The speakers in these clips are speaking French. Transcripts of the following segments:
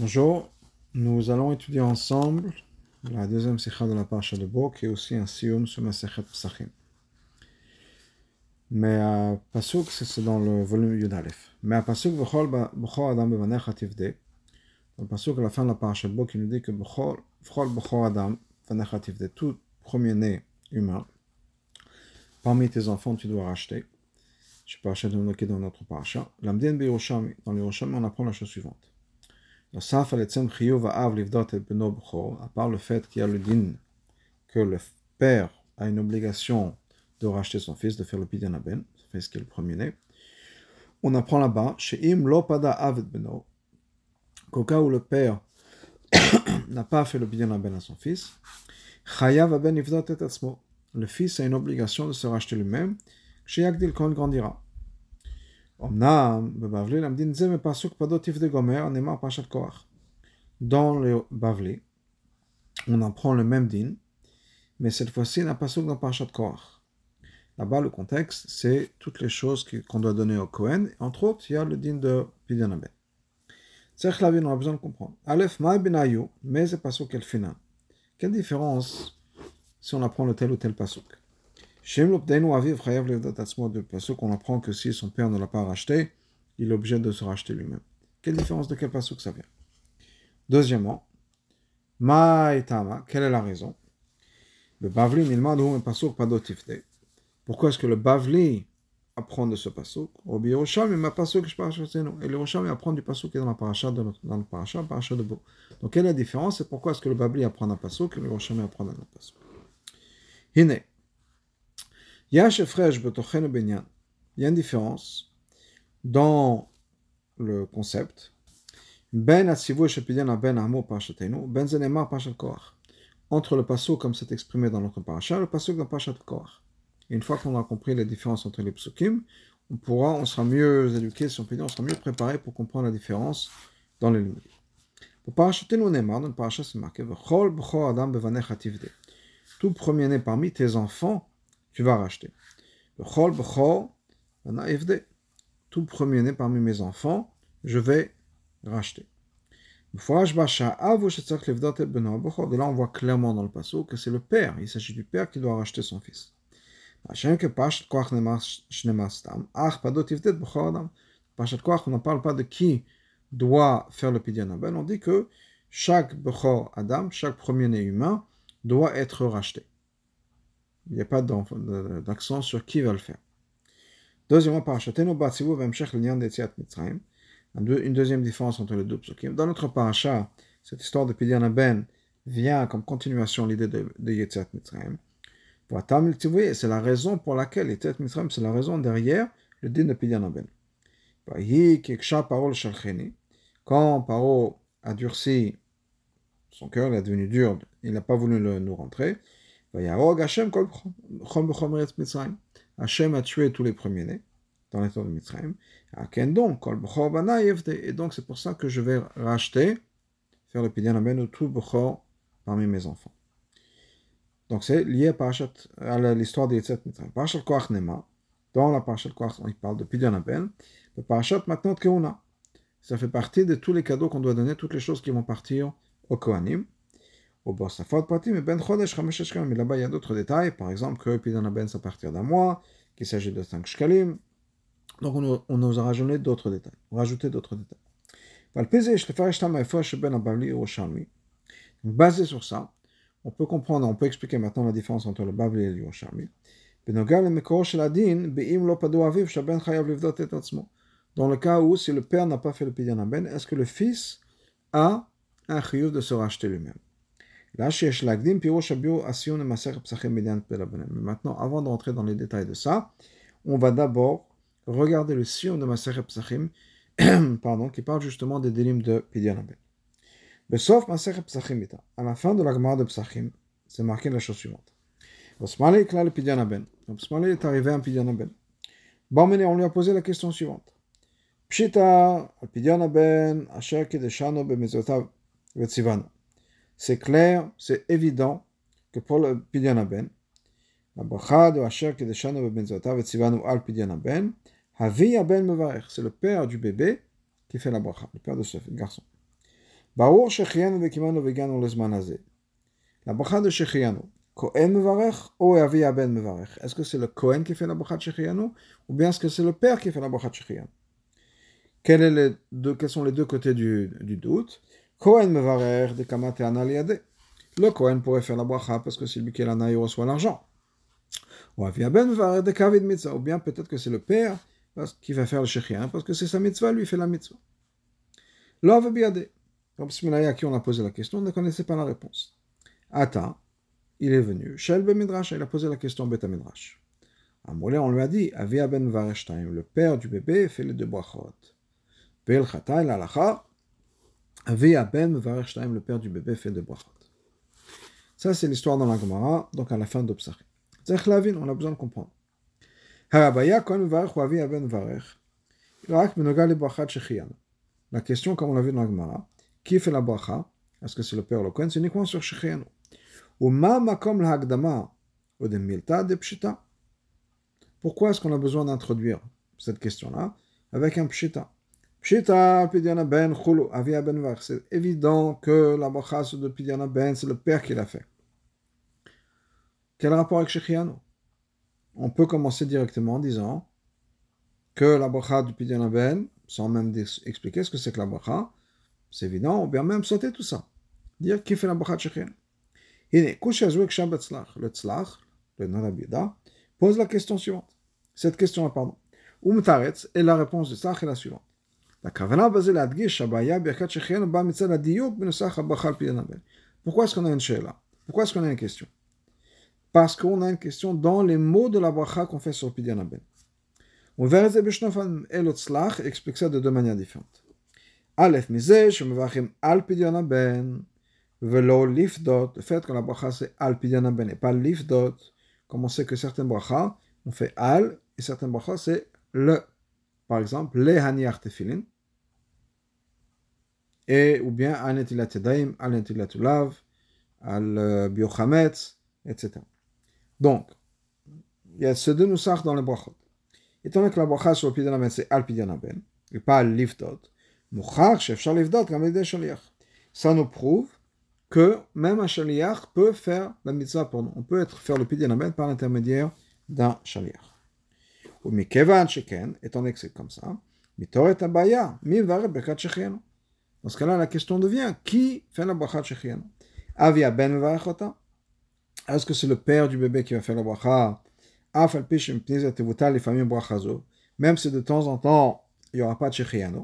Bonjour, nous allons étudier ensemble la deuxième sikha de la parasha de Bo, qui est aussi un sium sur ma Psachim. Mais à Pasuk, c'est dans le volume Yud Aleph. Mais à Pasuk, Bechol Adam dans Pasuk à la fin de la parasha de Bo, qui nous dit que Bechol Adam tout premier-né humain, parmi tes enfants, tu dois racheter. Je peux acheter dans notre parasha. L'Amdien dans le on apprend la chose suivante. À part le fait qu'il y a le din que le père a une obligation de racheter son fils, de faire le pidyan aben, c'est ce qui est le premier-né. On apprend là-bas, chez im lopada beno, qu'au cas où le père n'a pas fait le pidyan aben à son fils, chayav aben et Le fils a une obligation de se racheter lui-même, chez Yagdil quand il grandira. Dans le Bavli, on apprend le même din, mais cette fois-ci, un pasuk dans Parashat Korach. Là-bas, le contexte, c'est toutes les choses qu'on doit donner au Kohen. Entre autres, il y a le din de Pidyon Aben. C'est la vie, on a besoin de comprendre. Mais c'est pasuk quel final. Quelle différence si on apprend le tel ou tel pasuk pasuk, qu'on apprend que si son père ne l'a pas racheté, il est obligé de se racheter lui-même. Quelle différence de quel pasuk ça vient? Deuxièmement, Maïtama, quelle est la raison? Le Bavli pasuk Pourquoi est-ce que le Bavli apprend de ce pasuk? Au Birosham, ma pasuk Et le Rosham apprend du pasuk qui est dans la paracha de dans le paracha, paracha de Bo. Donc quelle est la différence? Et pourquoi est-ce que le Bavli apprend un pasuk et le Rosham apprend un pasuk? Hine. Il y a une différence dans le concept. Ben ben ben Entre le passo comme c'est exprimé dans notre paracha, le passo dans parashat Korach. Une fois qu'on a compris la différence entre les psukim, on pourra, on sera mieux éduqué, si on on sera mieux préparé pour comprendre la différence dans les limites. Pour parachatenu dans le paracha c'est marqué, Tout premier-né parmi tes enfants, tu vas racheter. Tout premier-né parmi mes enfants, je vais racheter. De là, on voit clairement dans le passage que c'est le père, il s'agit du père qui doit racheter son fils. on ne parle pas de qui doit faire le pidyan on dit que chaque bechor Adam, chaque premier-né humain, doit être racheté. Il n'y a pas d'accent sur qui va le faire. Deuxièmement, une deuxième différence entre les deux psukim. Dans notre paracha, cette histoire de Pidyan Ben vient comme continuation l'idée de, de Yetziat Mitzrayim. C'est la raison pour laquelle Yetziat Mitzrayim, c'est la raison derrière le din de Pidyan Ben. Quand Paro a durci son cœur, il est devenu dur, il n'a pas voulu nous rentrer. Hashem a tué tous les premiers-nés dans l'état de Mitzrayim. Et donc c'est pour ça que je vais racheter, faire le Pidyan Aben tout Bechor parmi mes enfants. Donc c'est lié à l'histoire de Yitzhak Mitzrayim. Parashat Koach Nema, dans la Parashat Koach, il parle de Pidyan Aben. Le Parashat maintenant Keuna. Ça fait partie de tous les cadeaux qu'on doit donner, toutes les choses qui vont partir au Kohanim. Au Borsafot Pratim et Ben Mais là-bas, il y a d'autres détails. Par exemple, que Pidyan Aben, c'est à partir d'un mois, qu'il s'agit de 5 shkalim. Donc, on, nous a rajouté d'autres détails. Rajouté d'autres détails. Basé sur ça, on peut comprendre, on peut expliquer maintenant la différence entre le Bavli et le Yerushalmi. Dans le cas où, si le père n'a pas fait le Pidyan Aben, est-ce que le fils a un chiyuv de se racheter lui-même? Maintenant, avant de rentrer dans les détails de ça, on va d'abord regarder le sion de Maser Psachim, pardon, qui parle justement des délimes de Pidyan Aben. Sauf Maser Psachim à la fin de la Gemara de Psachim, c'est marqué la chose suivante. Osmale est le Pidyan. Osmale est arrivé à Pidyan Aben. On lui a posé la question suivante. Pshita, al Asher Kedeshano Bemezotav Vetzivano c'est clair, c'est évident que pour le Pidyan Ben, la bracha de Asher Kedeshanu Bebenzotav et Tzivanu al Pidyan Ben, Havi Ben Mevarech, c'est le père du bébé qui fait la bracha, le père de ce garçon. Baour Shechianu Vekimanu Veganu Lezman Hazeh. La bracha de Shechianu. Kohen Mevarech ou Avi Aben Mevarech? Est-ce que c'est le Kohen qui fait la bracha de Shechianu ou bien est-ce que c'est le père qui fait la bracha de deux, Quels sont les deux côtés du doute? De Kamate Analiade. Le Kohen pourrait faire la bracha parce que c'est lui qui est l'ana, il reçoit l'argent. Ou Avi Aben Mevarech de Kavid Mitzvah. Ou bien peut-être que c'est le père qui va faire le Shechianu parce que c'est sa mitzvah, lui fait la mitzvah. L'Av Biade. Comme Sminaï à qui on a posé la question, ne connaissait pas la réponse. Ata, il est venu. Shel Ben Midrash, il a posé la question Beta Midrash. À Molé, on lui a dit Avia Ben Vareshtaim, le père du bébé fait les deux brachot. Pel Chata, Avia Ben le père du bébé fait deux brachot. Ça, c'est l'histoire dans la Gemara, donc à la fin d'Obsari. Zech Lavin, on a besoin de comprendre. Ou Ben. La question, comme on l'a vu dans la Gemara, qui fait la bracha Est-ce que c'est le père ou le Kohen C'est uniquement sur Shechianu. Pourquoi est-ce qu'on a besoin d'introduire cette question-là avec un pshita? Pshita, ben. C'est évident que la bracha de Pidiana ben, c'est le père qui l'a fait. Quel rapport avec Shechianu On peut commencer directement en disant que la bracha de Pidiana ben, sans même expliquer ce que c'est que la bracha, c'est évident, on peut même sauter tout ça. Dire qui fait la bracha de Shechianu. Le tzlach, le Narabida, pose la question suivante. Cette question, pardon. Umtaretz, et la réponse de tzlach est la suivante. La kavana basée la dgish, abaya, birkat shechienu, ba mitzad adiyuk, benusach abachal pidanabel. Pourquoi est-ce qu'on a une sheila Pourquoi est-ce qu'on a une question Parce qu'on a une question dans les mots de la bracha qu'on fait sur pidanabel. On verra ça beshnofan et le tzlach explique ça de deux manières différentes. Aleph mizeh, shemevachim al pidanabel, Velo lifdot, le fait que la bracha c'est al pidiana ben et pas lifdot, comme on sait que certaines brachas, on fait al, et certaines brachas c'est le. Par exemple, le haniach tefilin, et ou bien al netilat yadayim, al netilat ulav, al euh, biochametz, etc. Donc, il y a ce deux nusach dans les brachot. Étant donné que la bracha sur le pidiana ben c'est al pidiana ben, et pas al lifdot, mouchar, chef lifdot, comme des shaliach. Ça nous prouve que même un shaliach peut faire la mitzvah pour nous. On peut être, faire le pidyon par l'intermédiaire d'un shaliach. Ou mikevan sheken, étant donné que c'est comme ça, mitoret abaya, mi vare bekat shechienu. Dans ce cas-là, la question devient, qui fait la bracha shechienu Avia ben Est-ce que c'est le père du bébé qui va faire la bracha? Même si de temps en temps, il n'y aura pas de shechienu.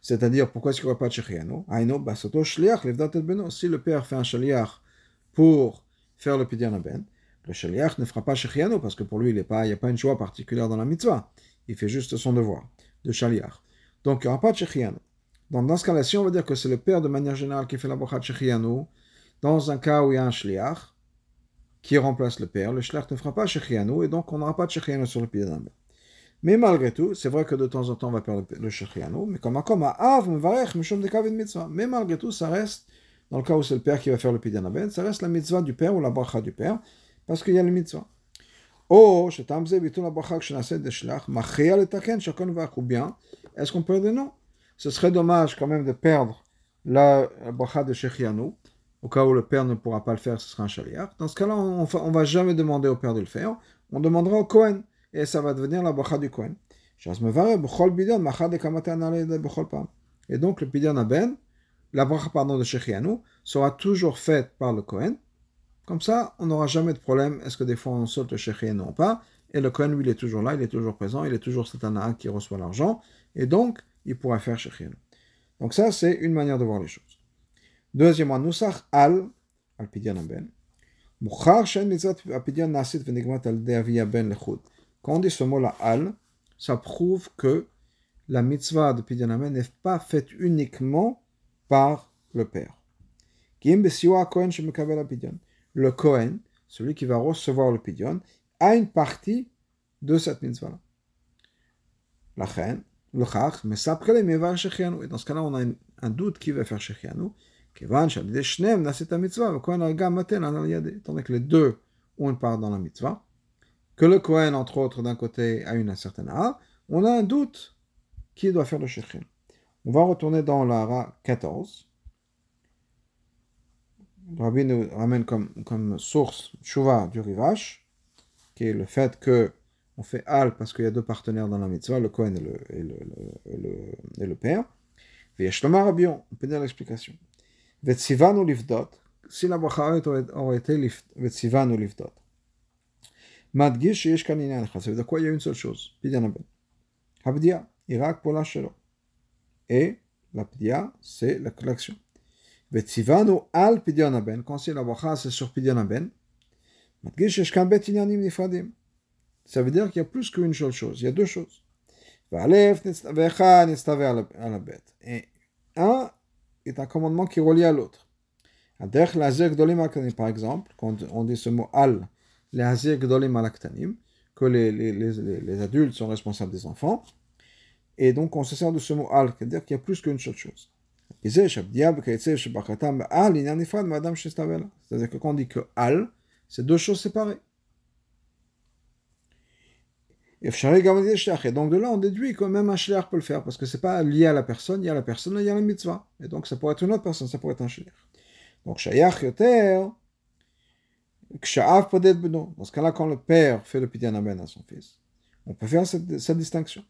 C'est-à-dire, pourquoi est-ce qu'il n'y aura pas de shliach Si le père fait un shliach pour faire le pidyon ben, le shliach ne fera pas shechianu parce que pour lui, il n'y a pas une joie particulière dans la mitzvah. Il fait juste son devoir de shliach. Donc, il n'y aura pas de shechianu. Donc, dans ce cas-là, si on va dire que c'est le père de manière générale qui fait la bracha de dans un cas où il y a un shliach qui remplace le père, le shliach ne fera pas shechianu et donc on n'aura pas de shechianu sur le pidyon ben. Mais malgré tout, c'est vrai que de temps en temps on va perdre le shechianu, mais comme comme av mevarech mishum de mitzvah. Mais malgré tout, ça reste, dans le cas où c'est le père qui va faire le pidanaben, ça reste la mitzvah du père ou la bracha du père, parce qu'il y a le mitzvah. Oh, ou bien, est-ce qu'on peut dire non? Ce serait dommage quand même de perdre la bracha de shechianu, au cas où le père ne pourra pas le faire, ce sera un shaliach. Dans ce cas-là, on ne va jamais demander au père de le faire, on demandera au Kohen et ça va devenir la bracha du Kohen. Et donc le pidyon aben, la bracha pardon de Shechianu, sera toujours faite par le Kohen. Comme ça, on n'aura jamais de problème. Est-ce que des fois on saute le Shechianu ou pas? Et le Kohen, lui, il est toujours là, il est toujours présent, il est toujours Satana qui reçoit l'argent. Et donc, il pourra faire Shechianu. Donc ça, c'est une manière de voir les choses. Deuxièmement, Nusach al, al pidyon aben. Mukhar shen mitzvot venigmat al ben lechud. Quand on dit ce mot-là, al, ça prouve que la mitzvah de Pidyon n'est pas faite uniquement par le père. Le Kohen, celui qui va recevoir le Pidyon, a une partie de cette mitzvah-là. La reine, le chach, mais ça après les mevar shechianu. Et dans ce cas-là, on a un doute qui va faire shechianu. Kevan, shalideh shneem, nasit mitzvah, le Kohen al-gam maten, Tandis que les deux ont une part dans la mitzvah que le Kohen, entre autres, d'un côté, a une certaine A, on a un doute qui doit faire le Shechin. On va retourner dans l'Ara 14. le Rabbi nous ramène comme, comme source Chouva du Rivash, qui est le fait que on fait Al parce qu'il y a deux partenaires dans la mitzvah, le Kohen et le, et le, et le, père. Et Rabion, on peut dire l'explication. Vetsivanu Livdot, si la bracha aurait été Vetsivanu Livdot. Madgish Yesh Kaninen Ça veut dire quoi? Il y a une seule chose, Pidyan Aben. Habdia, Irak pour la Et la Pidya, c'est la collection. Vetsivanu Al Pidyan Aben, quand c'est la bracha, c'est sur Pidyan Aben. Madgish Yesh Kan Bet Inyanim Nifradim. Ça veut dire qu'il y a plus qu'une seule chose. Il y a deux choses. Et un est un commandement qui relie à l'autre. Par exemple, quand on dit ce mot al, que les, les, les, les, adultes sont responsables des enfants. Et donc on se sert de ce mot al, c'est-à-dire qu'il y a plus qu'une seule chose. C'est-à-dire que quand on dit que al, c'est deux choses séparées. Et donc de là, on déduit que même un shliach peut le faire, parce que c'est pas lié à la personne, il y a la personne, il y a la mitzvah. Et donc ça pourrait être une autre personne, ça pourrait être un shliach. Donc shayach yoter, kshaaf podet beno. Dans ce cas-là, quand le père fait le pidyan à son fils, on peut faire cette, cette distinction.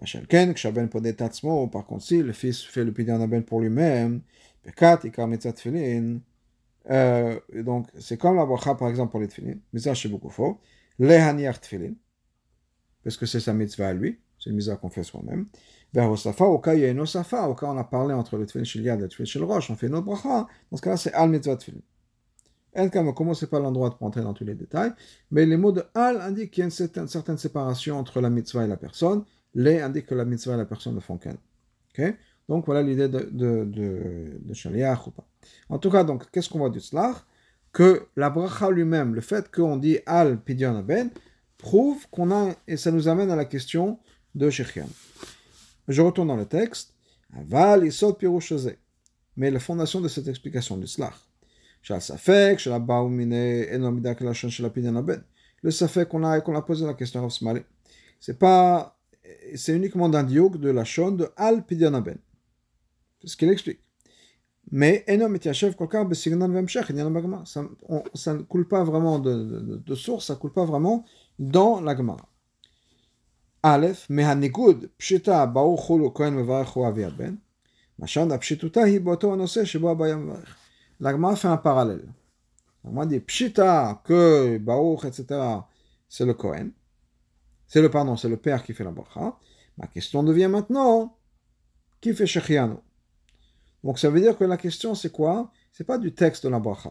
Machalken, kshaben podet tatzmo, par contre, si le fils fait le pidyan pour lui-même, pekat ikar mitzat tfilin, euh, donc c'est comme la bracha par exemple pour les tfilin, beaucoup faux, lehaniach tfilin, parce que c'est sa mitzvah à lui, c'est une mitzvah qu'on fait soi-même. Vers Osafa, au cas il y a une Osafa, au cas on a parlé entre le Tfilin Shil Yad et le Tfilin Shil Roche, on fait une autre bracha, dans ce cas-là c'est Al Mitzvah Tfilin. En comment c'est pas l'endroit de rentrer dans tous les détails, mais les mots de Al indiquent qu'il y a une certaine, séparation entre la mitzvah et la personne, les indiquent que la mitzvah et la personne ne font qu'un. Okay? Donc voilà l'idée de, de, ou pas. En tout cas, donc, qu'est-ce qu'on voit du Slach Que la bracha lui-même, le fait qu'on dit Al Pidyon Aben, prouve qu'on a, et ça nous amène à la question de Shechian. Je retourne dans le texte. Aval. Mais la fondation de cette explication du Slach. Le Safek qu'on a, qu'on a posé la question à Smale. C'est pas, c'est uniquement d'un diouk de la chaîne de Al Pidianaben. C'est ce qu'il explique. Mais Enom et Kolkar Besignan Vemshech, ça ne coule pas vraiment de, de source, ça ne coule pas vraiment dans la Gemara. Aleph, mehanigud, pshita, baruch kohen mevarech hu avi ben. Machan, pshituta hi boto anose shebo mevarech. La Gemara fait un parallèle. La Gemara dit pshita, que baruch, etc., c'est le kohen. C'est le, pardon, c'est le père qui fait la bracha. Ma question devient maintenant, qui fait shechianu? Donc ça veut dire que la question c'est quoi? C'est pas du texte de la bracha.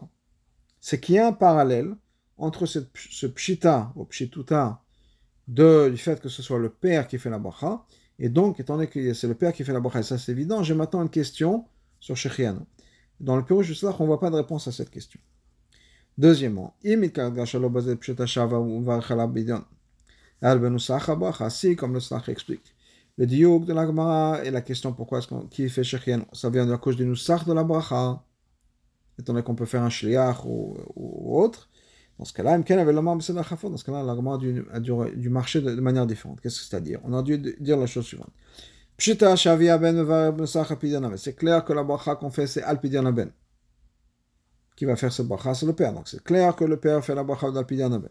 C'est qu'il y a un parallèle entre ce, pshita ou pshituta du fait que ce soit le père qui fait la bracha, et donc, étant donné que c'est le père qui fait la bracha, et ça c'est évident, j'ai maintenant une question sur Shechianu. Dans le juste là, on ne voit pas de réponse à cette question. Deuxièmement, si comme le Slach explique, le diouk de la Gemara et la question pourquoi est-ce qu'on, qui fait Shechianu, ça vient de la cause du Nusach de la bracha, étant donné qu'on peut faire un shliach ou autre, dans ce cas-là, dans ce cas-là, l'argument du, du marché de, manière différente. Qu'est-ce que c'est-à-dire? On a dû dire la chose suivante. C'est clair que la bracha qu'on fait, c'est Alpidiana Ben. Qui va faire cette bracha, c'est le père. Donc c'est clair que le père fait la bracha d'Alpidiana Ben.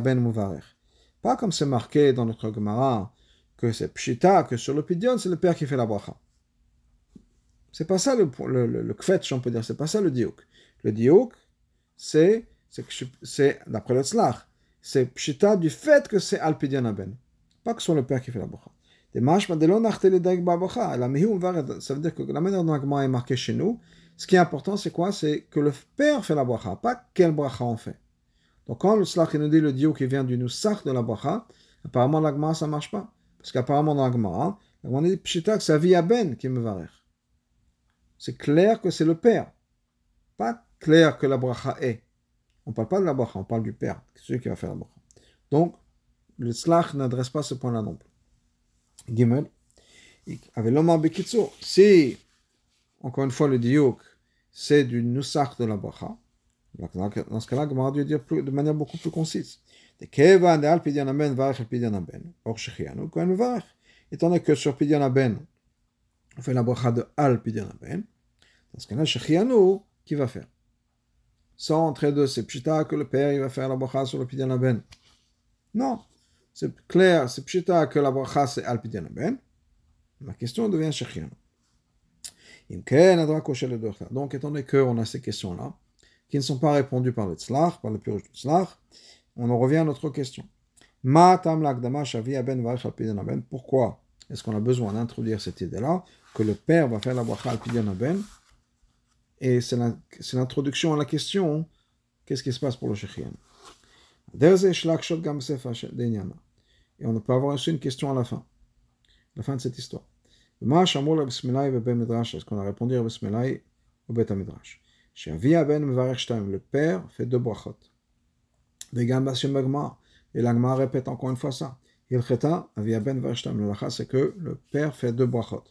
Ben Pas comme c'est marqué dans notre Gemara que c'est pshita, que sur le pidion, c'est le père qui fait la bracha. C'est pas ça le, le, kvetch, on peut dire, c'est pas ça le diouk. Le diouk, c'est, c'est, d'après le tzlach, c'est pshita du fait que c'est alpidian ben. Pas que ce soit le père qui fait la mihu ça veut dire que la manière dont la est marquée chez nous, ce qui est important, c'est quoi? C'est que le père fait la bracha, pas quel bracha on fait. Donc quand le tzlach nous dit le diouk qui vient du nusach de la bracha, apparemment la ça marche pas. Parce qu'apparemment dans la Gemara, on dit pshita que c'est via ben qui me varer c'est clair que c'est le père. Pas clair que la bracha est. On ne parle pas de la bracha, on parle du père, celui qui va faire la bracha. Donc, le slach n'adresse pas ce point-là non plus. Gimel. Avec l'homme si, encore une fois, le diouk, c'est du nusach de la bracha, dans ce cas-là, on dû dire de manière beaucoup plus concise. Étant donné que sur pidian aben, on fait la bracha de Al Pidyon Ben. Dans ce cas-là, Shechianu, qui va faire? Sans entrer de c'est pshita que le père il va faire la bracha sur le pidyon. Non, c'est clair, c'est pshita que la bracha c'est al pidyon. La question devient Shechianu. Donc, étant donné qu'on a ces questions-là, qui ne sont pas répondues par le tzlach, par le purge du tzlach, on en revient à notre question. Pourquoi est-ce qu'on a besoin d'introduire cette idée-là, que le père va faire la bracha al pidyon ben, et c'est l'introduction à la question qu'est-ce qui se passe pour le Shechian? Et on peut avoir aussi une question à la fin, la fin de cette histoire. Est-ce qu'on a répondu à Bismillah au Bet Midrash Le père fait deux brachot. Et l'agma répète encore une fois ça. Il ben c'est que le père fait deux brachot.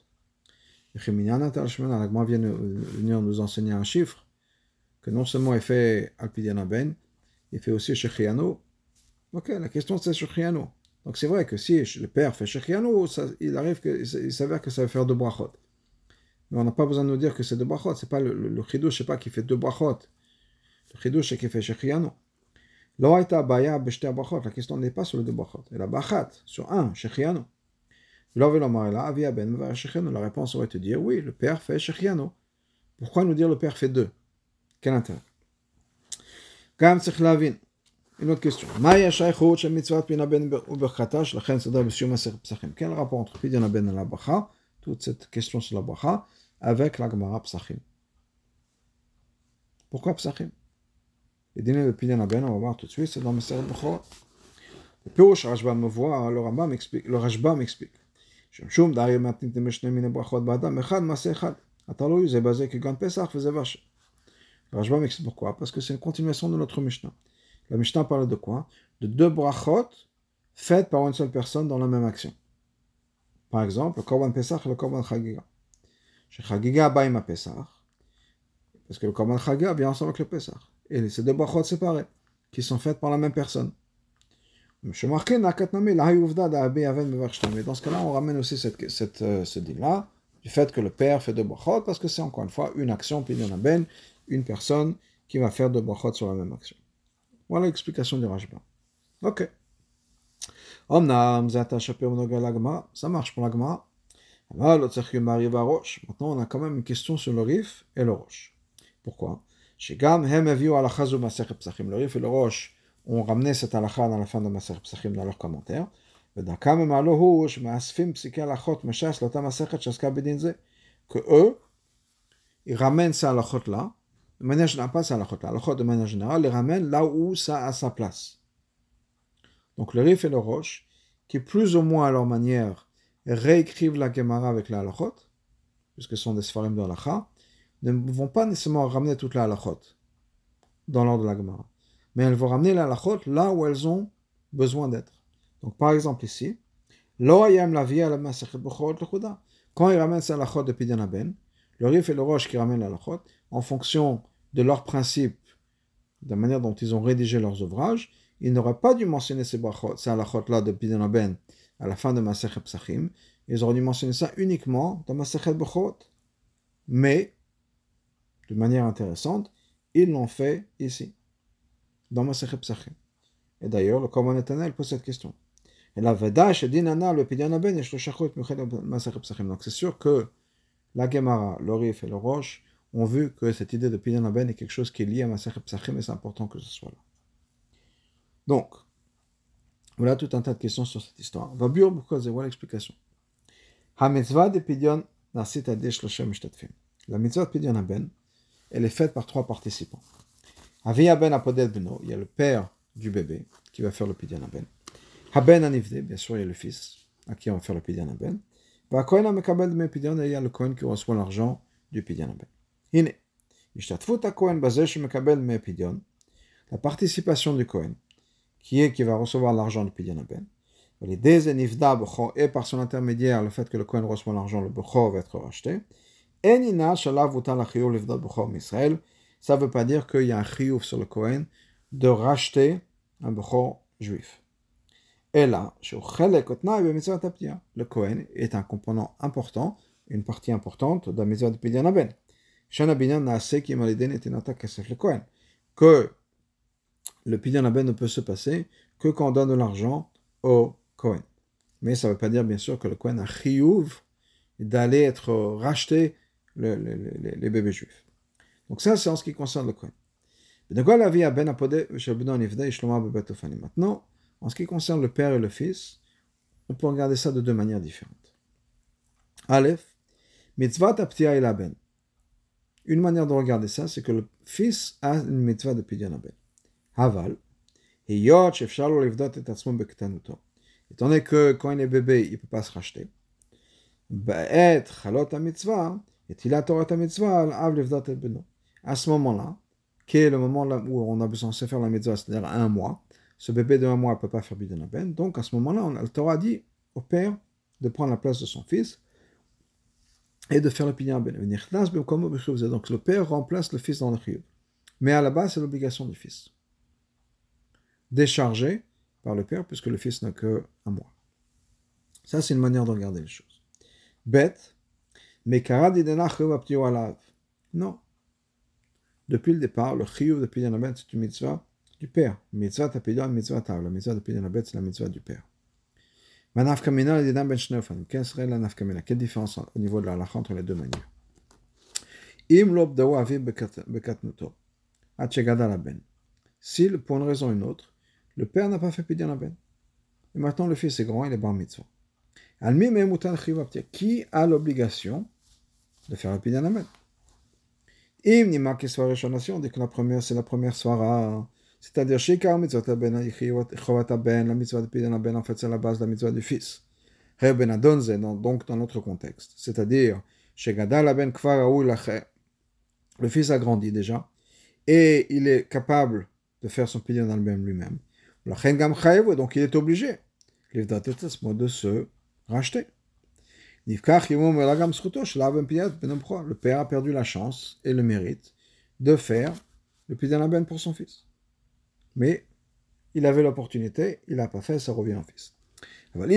L'agma vient venir nous enseigner un chiffre que non seulement il fait Alpidiana Ben, il fait aussi Shechiano. Ok, la question c'est Shechiano. Donc c'est vrai que si le père fait Shechiano, il arrive que, il s'avère que ça va faire deux brachot. Mais on n'a pas besoin de nous dire que c'est deux brachot. C'est pas le, le, le sais pas, qui fait deux brachot. Le chidouche, c'est qu'il fait Shechiano. La question n'est pas sur le deux brachot. Elle a bachat, sur un, Shechiano. La réponse aurait été dire oui, le père fait Shechiano. Pourquoi nous dire le père fait deux? Quel intérêt? Une autre question. Quel rapport entre Pidyon Ben et la Bacha, toute cette question sur la Bacha, avec la Gemara Psachim Pourquoi Psachim Les dîners de Pidyon Ben, on va voir tout de suite, c'est dans Messer Bechor. Le Pirosh Rajba me voit, le Rajba m'explique. Le Rajba m'explique. שמשום דאריה מתנית משני מיני ברכות באדם, אחד מעשה אחד. התלוי זה בזה כגון פסח וזה vache. Rajba m'explique pourquoi Parce que c'est une continuation de notre Mishnah. La Mishnah parle de quoi De deux brachot faites par une seule personne dans la même action. Par exemple, le Korban Pesach et le Korban Chagiga. Chez Chagiga, Baïma Pesach. Parce que le Korban Chagiga vient ensemble avec le Pesach. Et ces deux brachot séparés, qui sont faites par la même personne. Dans ce cas-là, on ramène aussi cette, ce dit-là, du fait que le père fait deux brachot, parce que c'est encore une fois une action, puis il y en a ben, une personne qui va faire deux brachot sur la même action. Voilà l'explication du Rajba. Ok. Ça marche pour l'agma. Maintenant, on a quand même une question sur le rif et le roche. Pourquoi? Le rif et le roche ont ramené cette halakha dans la fin de Maser Psachim dans leurs commentaires. Que eux, ils ramènent ces halachot-là, de manière générale, pas ces halachot-là, halachot de manière générale, les ramènent là où ça a sa place. Donc le Rif et le Roche, qui plus ou moins à leur manière réécrivent la Gemara avec la puisque ce sont des Sfarim de halakha, ne vont pas nécessairement ramener toute la halachot dans l'ordre de la Gemara mais elles vont ramener la là où elles ont besoin d'être. Donc par exemple ici, quand il ramène sa lachot de Pidyan Ben, le Rif et le Roche qui ramènent la lachot, en fonction de leurs principes, de la manière dont ils ont rédigé leurs ouvrages, ils n'auraient pas dû mentionner ces, ces là de Pidyan Ben à la fin de Masechet Psachim, ils auraient dû mentionner ça uniquement dans Masechet Bechot. Mais, de manière intéressante, ils l'ont fait ici dans Masechet Psachim. Et d'ailleurs, le Korban Netanel pose cette question. Et la Veda, Dinana, le Pidyan Ben, et le Masechet Psachim. Donc c'est sûr que la Gemara, le Rif et le Roche ont vu que cette idée de Pidyan Ben est quelque chose qui est lié à Masechet Psachim et c'est important que ce soit là. Donc, voilà tout un tas de questions sur cette histoire. Va bur c'est voilà l'explication. La mitzvah de Pidyon elle est faite par trois participants. Avia ben apodel beno, il y a le père du bébé qui va faire le pidyan ben. Haben anivde, bien sûr, il y a le fils à qui on va faire le pidyan ben. Va kohen amekabel de pidyan, il y a le kohen qui reçoit l'argent du pidyan ben. Hine, ishtatfut kohen bazesh mekabel me pidyan, la participation du kohen qui est qui va recevoir l'argent du pidyan ben. Et par son intermédiaire, le fait que le Kohen reçoit l'argent, le Bechor va être racheté. Enina shalav utal Israël ça ne veut pas dire qu'il y a un chiyuv sur le Kohen de racheter un bechor juif. Et là, le Kohen est un component important, une partie importante de la mitzvah de Pidyan Ben. Kohen. Que le pidyon aben ne peut se passer que quand on donne de l'argent au Kohen. Mais ça ne veut pas dire, bien sûr, que le Kohen a chiyuv d'aller être racheté le, le, le, les bébés juifs. Donc ça, c'est en ce qui concerne le Kohen. Maintenant, en ce qui concerne le père et le fils, on peut regarder ça de deux manières différentes. Aleph, mitzvah taptia el ben. Une manière de regarder ça, c'est que le fils a une mitzvah de pidyon ben. Haval, et. Étant donné que quand il est bébé, il ne peut pas se racheter. Ba'et chalot mitzvah, et il a Torah mitzvah, al-av livdot et beno. À ce moment-là, qui est le moment où on a besoin de faire la mitzvah, c'est-à-dire un mois, ce bébé de un mois ne peut pas faire bidon ben. Donc à ce moment-là, le Torah dit au père de prendre la place de son fils et de faire le pidyon ben. Donc le père remplace le fils dans le chiyuv. Mais à la base, c'est l'obligation du fils. Déchargé par le père, puisque le fils n'a que un mois. Ça, c'est une manière de regarder les choses. Bête, mais Non. Depuis le départ, le chiyuv de pidyon ben, c'est une mitzvah du père. Mitzvah tapidon, mitzvah tav. La mitzvah de pidyon c'est la mitzvah du père. Manafkamina, ben Quelle serait la nafkamina Quelle différence au niveau de la halakha entre les deux manières? Im dawa aviv bekatnuto. la ben. Si, pour une raison ou une autre, le père n'a pas fait pidyon ben. Et maintenant le fils est grand, il est bar mitzvah. Almi me'emutan chiyuv Qui a l'obligation de faire le pidyon ben Im nima kiswa reshonation, dès que la première, c'est la première soirée. C'est-à-dire, chez mitzvot ben, la mitzvah de ben, en fait, c'est la base de la mitzvah du fils. Ben Adonze, donc dans notre contexte. C'est-à-dire, chez Gadal ben Kfar le fils a grandi déjà, et il est capable de faire son Pidyon ben lui-même. Donc il est obligé, de se racheter. Le père a perdu la chance et le mérite de faire le Pidyon ben pour son fils mais il avait l'opportunité, il n'a pas fait, ça revient en fils. Mais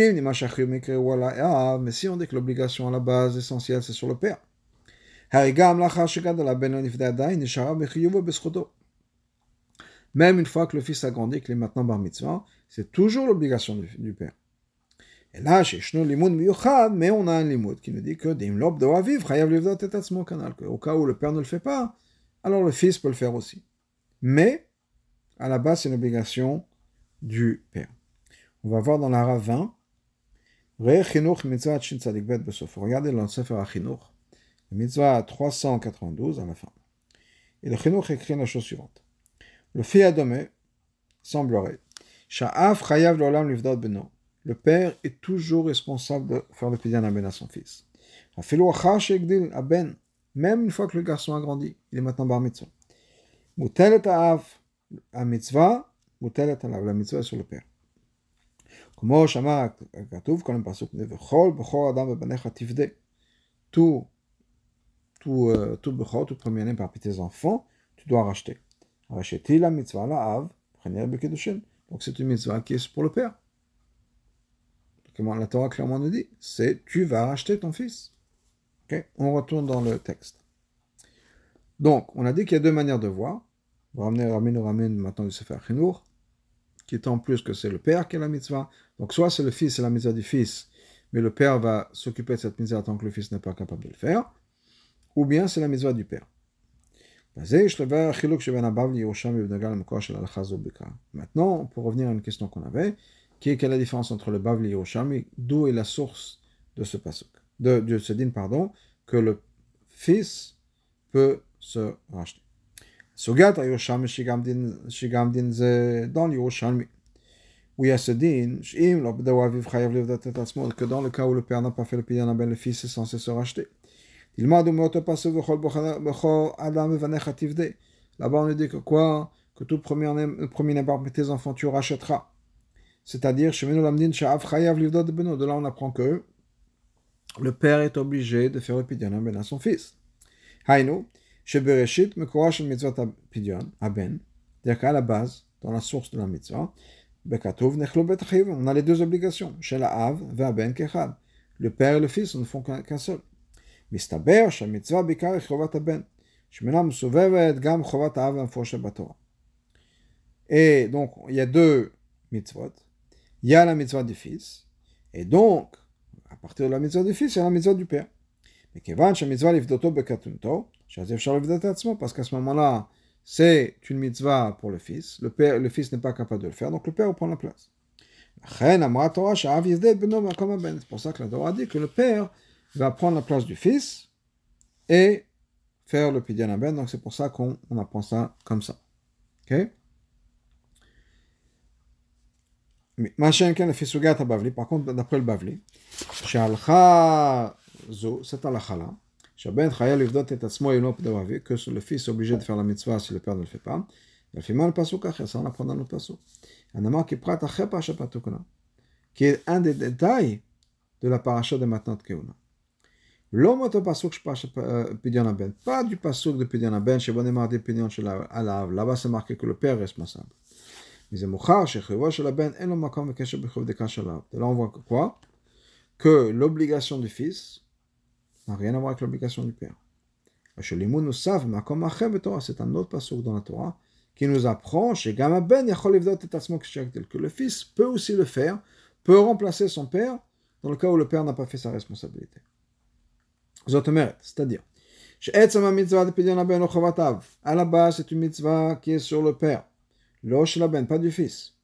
si on dit que l'obligation à la base essentielle, c'est sur le père, même une fois que le fils a grandi, qu'il est maintenant bar mitzvah, c'est toujours l'obligation du, père. Et là, chez mais on a un limoud qui nous dit que au cas où le père ne le fait pas, alors le fils peut le faire aussi. Mais à la base, c'est une obligation du père. On va voir dans la 20. Regardez dans le Sefer HaChinuch, le mitzvah 392 à la fin. Et le Chinuch écrit la chose suivante. Le fils Adome semblerait Le père est toujours responsable de faire le pidyan aben à son fils. Même une fois que le garçon a grandi, il est maintenant bar mitzvah la mitzvah mutalet alav, la mitzvah sur le père. כמו שאמר הכתוב, כל פסוק ובכל בכור אדם ובניך תפדה. Tout, tout, euh, tout בכור, tout premier-né parmi tes enfants, tu dois racheter. Racheter la mitzvah la av, Donc c'est une mitzvah qui est pour le père. La Torah clairement nous dit, c'est tu vas racheter ton fils. On retourne dans le texte. Donc, on a dit qu'il y a deux manières de voir. Ramener, nous ramène maintenant le Sefer Chinour, qui est en plus que c'est le père qui a la mitzvah. Donc soit c'est le fils, c'est la mitzvah du fils, mais le père va s'occuper de cette mitzvah tant que le fils n'est pas capable de le faire, ou bien c'est la mitzvah du père. Maintenant, pour revenir à une question qu'on avait, qui est quelle est la différence entre le Bavli et Rosham, et d'où est la source de ce pasuk, de, ce din, pardon, que le fils peut se racheter. Sugat Yosham Shigam Din Ze dans Yerushalmi, où il y a ce din, Shim Lobdawa Viv Chayav Levdat que dans le cas où le père n'a pas fait le pidyan ben, le fils est censé se racheter. Il m'a Adam Vanechativde. Là-bas, on nous dit que quoi? Que tout premier, premier par tes enfants, tu rachèteras. C'est-à-dire, שמנו למדין שאב חייב לבדות בנו. De là on apprend que le père est obligé de faire le pidyon ben à son fils. היינו, Shebereshit, Mekorah mitzvah pidyon, aben, c'est-à-dire qu'à la base, dans la source de la mitzvah, Bekatov, Nechlo betchiv, on a les deux obligations, chez la Av, Vaben Kechad. Le père et le fils ne font qu'un seul. Mistaber, mitzvah Bikar, Echovat Aben. Et donc, il y a deux mitzvot. il y a la mitzvah du fils. Et donc, à partir de la mitzvah du fils, il y a la mitzvah du père. Mais parce qu'à ce moment-là, c'est une mitzvah pour le fils. Le, père, le fils n'est pas capable de le faire, donc le père prend la place. C'est pour ça que la Torah dit que le père va prendre la place du fils et faire le pidyan ben. Donc c'est pour ça qu'on apprend ça comme ça. Ok? Par contre, d'après le Bavli, cette halakha-là, que le fils est obligé de faire la mitzvah si le père ne le fait pas, il fait mal pasuk ça on apprend dans notre pasuk. Un qui prête à qui est un des détails de la paracha de maintenant de Keuna. L'homme pasuk pidyon ben, pas du pasuk de pidyon ben, chez Bonemar des pidyon chez la là-bas c'est marqué que le père est responsable. Mais là on voit quoi? Que l'obligation du fils n'a rien à voir avec l'obligation du père. C'est un autre passage dans la Torah qui nous apprend que le fils peut aussi le faire, peut remplacer son père dans le cas où le père n'a pas fait sa responsabilité. C'est-à-dire, à la base, c'est une mitzvah qui est sur le père, ben, pas du fils,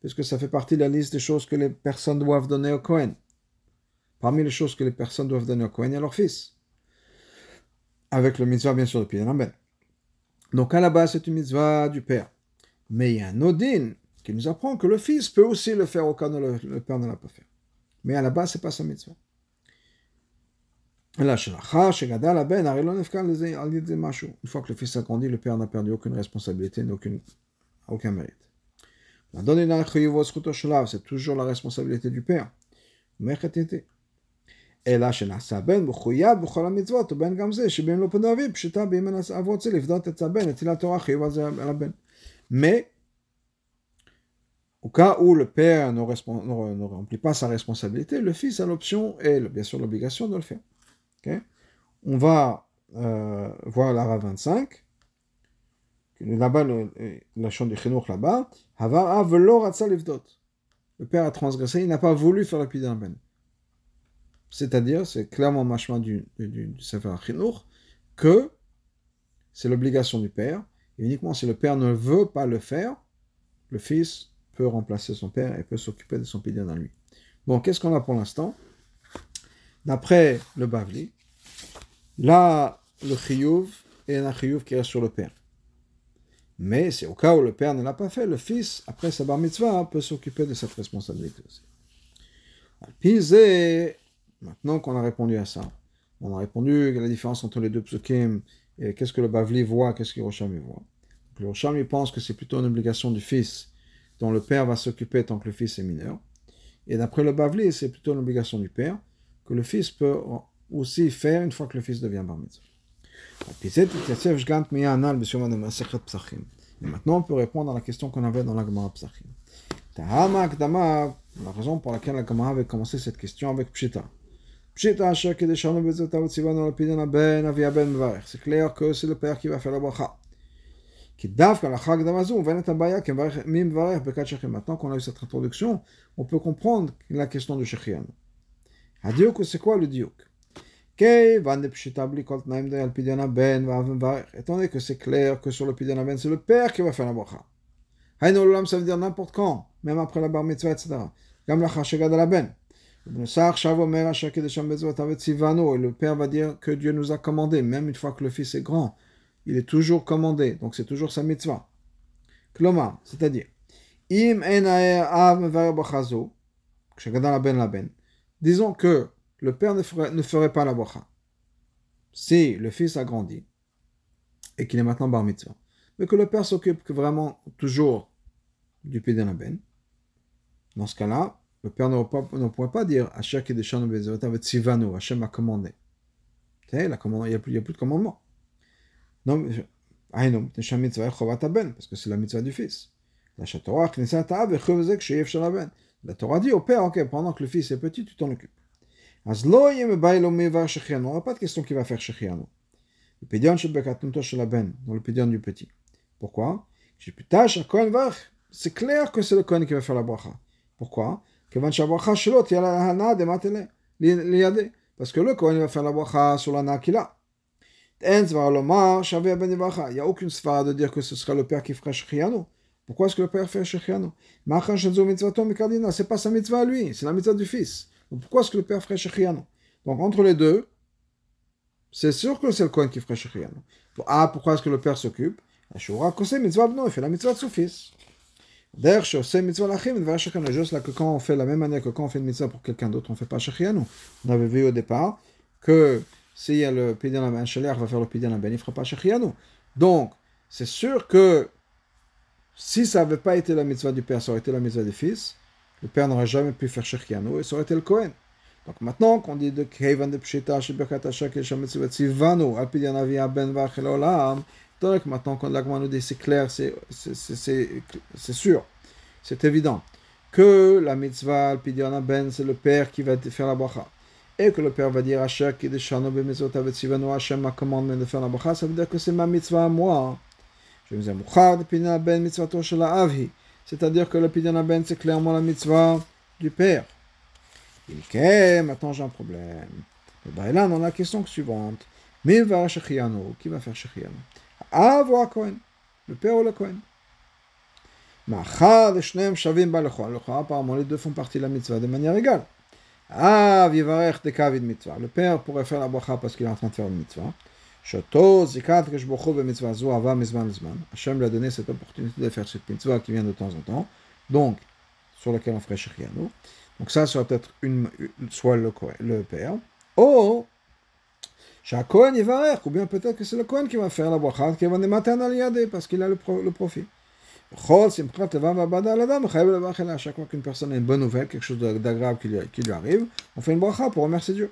puisque ça fait partie de la liste des choses que les personnes doivent donner au Kohen. Parmi les choses que les personnes doivent donner au Kohen, il y a leur fils avec le mitzvah bien sûr de Pidyon Ben. Donc à la base, c'est une mitzvah du père. Mais il y a un odin qui nous apprend que le fils peut aussi le faire au cas où le, père ne l'a pas fait. Mais à la base, c'est pas sa mitzvah. Une fois que le fils a grandi, le père n'a perdu aucune responsabilité, aucune, aucun mérite. C'est toujours la responsabilité du père. אלא שנעשה הבן מחויב בכל המצוות, ובין גם זה שבין לא פנו אביו, פשוטה באם אב רוצה לפדות את הבן, נטילת תורה חיוב על זה על הבן. Mais, au cas où le père ne, ne, ne, remplit pas sa responsabilité, le fils a l'option et bien sûr l'obligation de le faire. Okay? On va euh, voir l'ara 25. Là-bas, la chambre du Chinour là-bas, le père a transgressé, il n'a pas voulu faire la pidin ben. C'est-à-dire, c'est clairement machement du, du, du Sefer que c'est l'obligation du père, et uniquement si le père ne veut pas le faire, le fils peut remplacer son père et peut s'occuper de son pédion dans lui. Bon, qu'est-ce qu'on a pour l'instant? D'après le Bavli, là, le chiyuv est un chiyuv qui reste sur le père. Mais c'est au cas où le père ne l'a pas fait, le fils, après sa bar mitzvah, peut s'occuper de cette responsabilité aussi. Puis, Maintenant qu'on a répondu à ça, on a répondu la différence entre les deux psukim et qu'est-ce que le Bavli voit, qu'est-ce que Rosham voit. le Rosham il pense que c'est plutôt une obligation du fils dont le père va s'occuper tant que le fils est mineur. Et d'après le Bavli, c'est plutôt une obligation du père que le fils peut aussi faire une fois que le fils devient bar mitzvah. Et maintenant, on peut répondre à la question qu'on avait dans la Gemara Psachim. La raison pour laquelle la Gemara avait commencé cette question avec Pshita. C'est clair que c'est le père qui va faire la bracha. Maintenant qu'on a eu cette introduction, on peut comprendre la question de Shechian. Hadiouk, c'est quoi le diouk Étant donné que c'est clair que sur le pidyon ben, c'est le père qui va faire la bracha. Ça veut dire n'importe quand, même après la bar mitzvah, etc. Comme la ben. Le père va dire que Dieu nous a commandé, même une fois que le fils est grand. Il est toujours commandé, donc c'est toujours sa mitzvah. Kloma, c'est-à-dire, disons que le père ne ferait, pas la bracha. Si le fils a grandi et qu'il est maintenant bar mitzvah, mais que le père s'occupe vraiment toujours du pédé ben, dans ce cas-là, le père ne, pourrait pas dire Hachem a commandé. il n'y a, plus, a plus de commandement. Non, parce que c'est la mitzvah du fils. La Torah dit au père, ok, pendant que le fils est petit, tu t'en occupes. On n'aura pas de question qui va faire Shechianu. le pédion dans le pédion du petit. Pourquoi C'est clair que c'est le Kohen qui va faire la bracha. Pourquoi Parce que le Kohen va faire la bracha sur la qu'il a. Il n'y a aucune svara de dire que ce sera le père qui fera Shechianu. Pourquoi est-ce que le père fait Shechianu C'est pas sa mitzvah à lui, c'est la mitzvah du fils. Pourquoi est-ce que le père ferait Shechianu? Donc entre les deux, c'est sûr que c'est le Kohen qui ferait Shechianu. Ah, pourquoi est-ce que le père s'occupe? Il fait la mitzvah de son fils. D'ailleurs, juste là que quand on fait la même année que quand on fait une mitzvah pour quelqu'un d'autre, on ne fait pas Shechianu. On avait vu au départ que s'il y a le Pidyan un Shaliach va faire le Pidyan Ben, il ne fera pas Shechianu. Donc, c'est sûr que si ça n'avait pas été la mitzvah du père, ça aurait été la mitzvah du fils, le père n'aurait jamais pu faire Shechianu et ça aurait été le Kohen. Donc maintenant qu'on dit de Kevan de Pshita, Shibekat Hashak, Shametzivat Sivanu, Al Pidyan Avia Ben Vachel Olam, donc maintenant quand l'Agma nous dit c'est clair, c'est sûr, c'est évident que la mitzvah Al Pidyan Ben, c'est le père qui va faire la bracha et que le père va dire Hachak qui Shano Bemezot Avet Sivanu, Hashem m'a commandé de faire la bracha, ça veut dire que c'est ma mitzvah à moi. Je me disais, Mouchad Pidyan Ben Mitzvato Shela Avhi. C'est-à-dire que le Pidyan Ben, c'est clairement la mitzvah du père. Ok, maintenant j'ai un problème. Et ben là, on a la question suivante. Mais va Shechianu, qui va faire Shechianu Av ou Kohen Le père ou le Kohen? Machad. Apparemment, les deux font partie de la mitzvah de manière égale. Av Yivarech de Kavid mitzvah. Le père pourrait faire la bracha parce qu'il est en train de faire une mitzvah. Shoto zikat keshbochu mitzvah zo ava mizman mizman. Hachem lui a donné cette opportunité de faire cette mitzvah qui vient de temps en temps. Donc, sur laquelle on ferait Shechianu. Donc ça, ça va être une, soit le, le père. Ou, Kohen Yivarech, ou bien peut-être que c'est le Kohen qui va faire la bracha, qui va démater un parce qu'il a le, le profit. À chaque fois qu'une personne a une bonne nouvelle, quelque chose d'agréable qui, lui arrive, on fait une bracha pour remercier Dieu.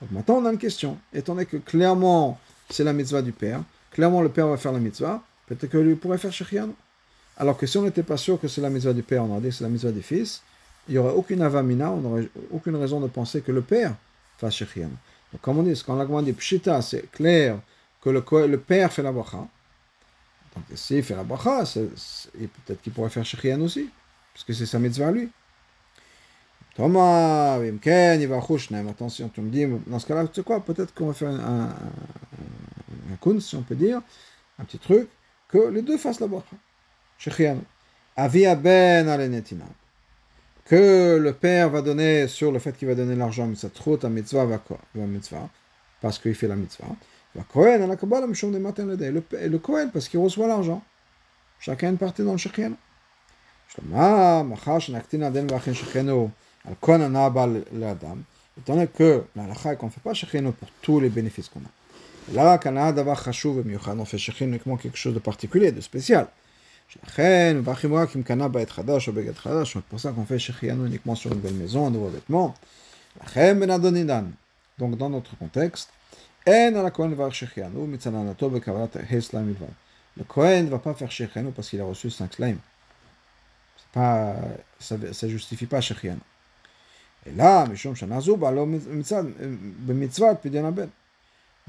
Donc maintenant on a une question. Étant donné que clairement c'est la mitzvah du père, clairement le père va faire la mitzvah, peut-être que lui pourrait faire Shechianu. Alors que si on n'était pas sûr que c'est la mitzvah du père, on aurait dit que c'est la mitzvah du fils, il n'y aurait aucune avamina, on n'aurait aucune raison de penser que le père fasse Shechianu. Donc comme on dit, quand la dit Pshita, c'est clair que le, le père fait la bracha, donc s'il fait la bracha, peut-être qu'il pourrait faire Shechian aussi, parce que c'est sa mitzvah à lui. Thomas, Vimken, il va Attention, tu me dis, dans ce cas-là, tu sais quoi, peut-être qu'on va faire un, un, un kun, si on peut dire, un petit truc, que les deux fassent la bracha. Shechian. Avia ben alenetina. Que le père va donner sur le fait qu'il va donner l'argent, troute à mitzvah va mitzvah, parce qu'il fait la mitzvah. Le Kohen, la Kabbalah, le le Kohen, parce qu'il reçoit l'argent. Chacun une partie dans le Shechianu. Étant donné que la qu'on ne fait pas Shechianu pour tous les bénéfices qu'on a. Là, on fait Shechianu uniquement quelque chose de particulier, de spécial. C'est pour ça qu'on fait Shechianu uniquement sur une belle maison, un nouveau vêtement. Donc, dans notre contexte, le Kohen ne va pas faire Shechianu parce qu'il a reçu 5 slaim. Pas, ça ne justifie pas Shechianu. Et là, Mishum Ben.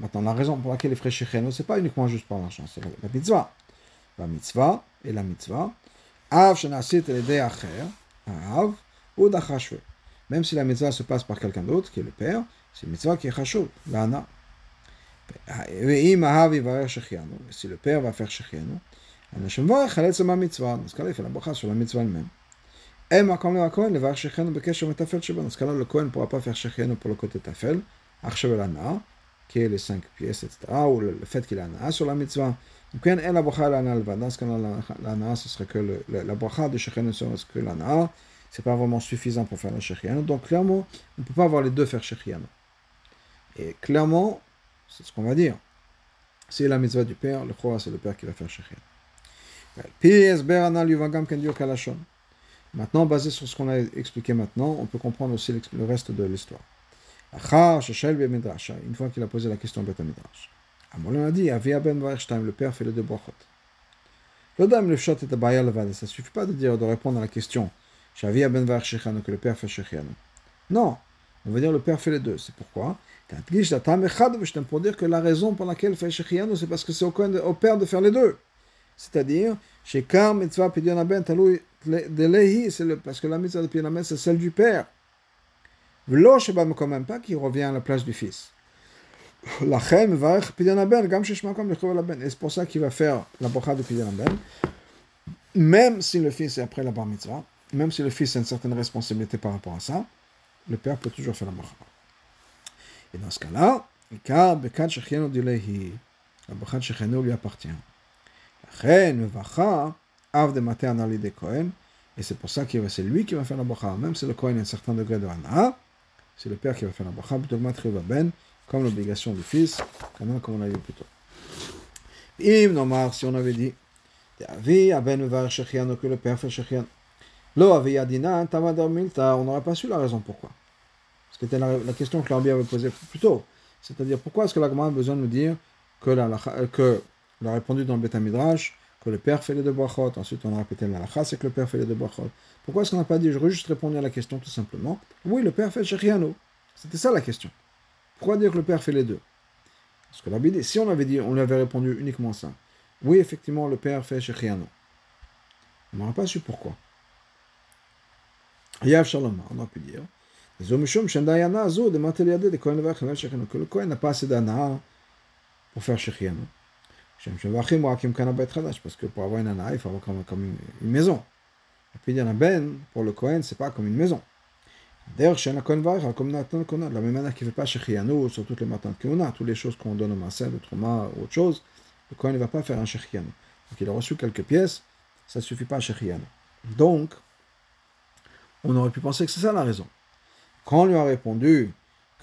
Maintenant, la raison pour laquelle il ferait Shechianu, ce n'est pas uniquement juste par l'argent, c'est la mitzvah. La mitzvah et la mitzvah. Av shenasit el acher, av, ou dachashve. Même si la mitzvah se passe par quelqu'un d'autre, qui est le père, c'est une mitzvah qui est chashov, l'ana. Si le père va faire Shechianu, dans ce cas-là, il fait la bracha sur la mitzvah elle-même. Dans ce cas-là, le Kohen ne pourra pas faire Shechianu pour le côté tafel, archev l'ana, qui est les cinq pièces, etc., ou le fait qu'il a ana sur la mitzvah. Donc, la bracha l'ana Dans ce cas-là, l'ana, ce serait que la bracha de Shechianu serait que l'ana, c'est pas vraiment suffisant pour faire la Shechianu. Donc, clairement, on ne peut pas avoir les deux faire Shechianu. Et clairement, c'est ce qu'on va dire. C'est la mitzvah du père, le roi, c'est le père qui va faire Shechir. Maintenant, basé sur ce qu'on a expliqué maintenant, on peut comprendre aussi le reste de l'histoire. Une fois qu'il a posé la question de Midrash. On a dit, ben le père fait les deux brachot. L'odam le shot est à Ça suffit pas de dire, de répondre à la question. Ben que le père fait Shechianu. Non, on va dire le père fait les deux. C'est pourquoi pour dire que la raison pour laquelle fait Shechianu, c'est parce que c'est au, père de faire les deux. C'est-à-dire, chez Kar mitzvah pidyonaben talou delehi, c'est parce que la mitzvah de pidyonaben, c'est celle du père. V'lo quand même pas qui revient à la place du fils. Lachem varech pidyonaben, gam laben. Et c'est pour ça qu'il va faire la bracha de pidyonaben, même si le fils est après la bar mitzvah, même si le fils a une certaine responsabilité par rapport à ça, le père peut toujours faire la bracha. Et dans ce cas-là, car Bekat Shechianu Dilehi, la Bekat Shechianu lui appartient. Av de Mater Anali de Kohen, et c'est pour ça que c'est lui qui va faire la bracha, même si le Kohen a un certain degré de Hana, c'est le père qui va faire la bracha, Ben, comme l'obligation du fils, comme on l'a vu plus tôt. Im Nomar, si on avait dit, Avi, Aben Var Shechianu, que le père fait Shechianu. Lo Avi Adina, Tamadar Milta, on n'aurait pas su la raison pourquoi. C'était la, la, question que l'Arbi avait posée plus tôt. C'est-à-dire, pourquoi est-ce que l'Agma a besoin de nous dire que, la, euh, que il a répondu dans le Beth Midrash que le père fait les deux brachot, ensuite on a répété la lacha, c'est que le père fait les deux brachot. Pourquoi est-ce qu'on n'a pas dit, j'aurais juste répondu à la question tout simplement, oui, le père fait Shechiano. C'était ça la question. Pourquoi dire que le père fait les deux? Parce que dit, si on avait dit, on lui avait répondu uniquement ça, oui, effectivement, le père fait Shechiano. On n'aurait pas su pourquoi. Yav Shalom, on a pu dire, que le Kohen n'a pas assez d'ana pour faire Shechianu. Parce que pour avoir une ana, il faut avoir comme, comme une, maison. Et puis il y en a ben, pour le Kohen, c'est pas comme une maison. D'ailleurs, chez la Kohen comme de la même manière qu'il ne fait pas Shechianu sur toutes les matins de Kona, toutes les choses qu'on donne au Maaseh, le Trauma ou autre chose, le Kohen ne va pas faire un Shechianu. Donc il a reçu quelques pièces, ça ne suffit pas à Shechianu. Donc, on aurait pu penser que c'est ça la raison. Quand on lui a répondu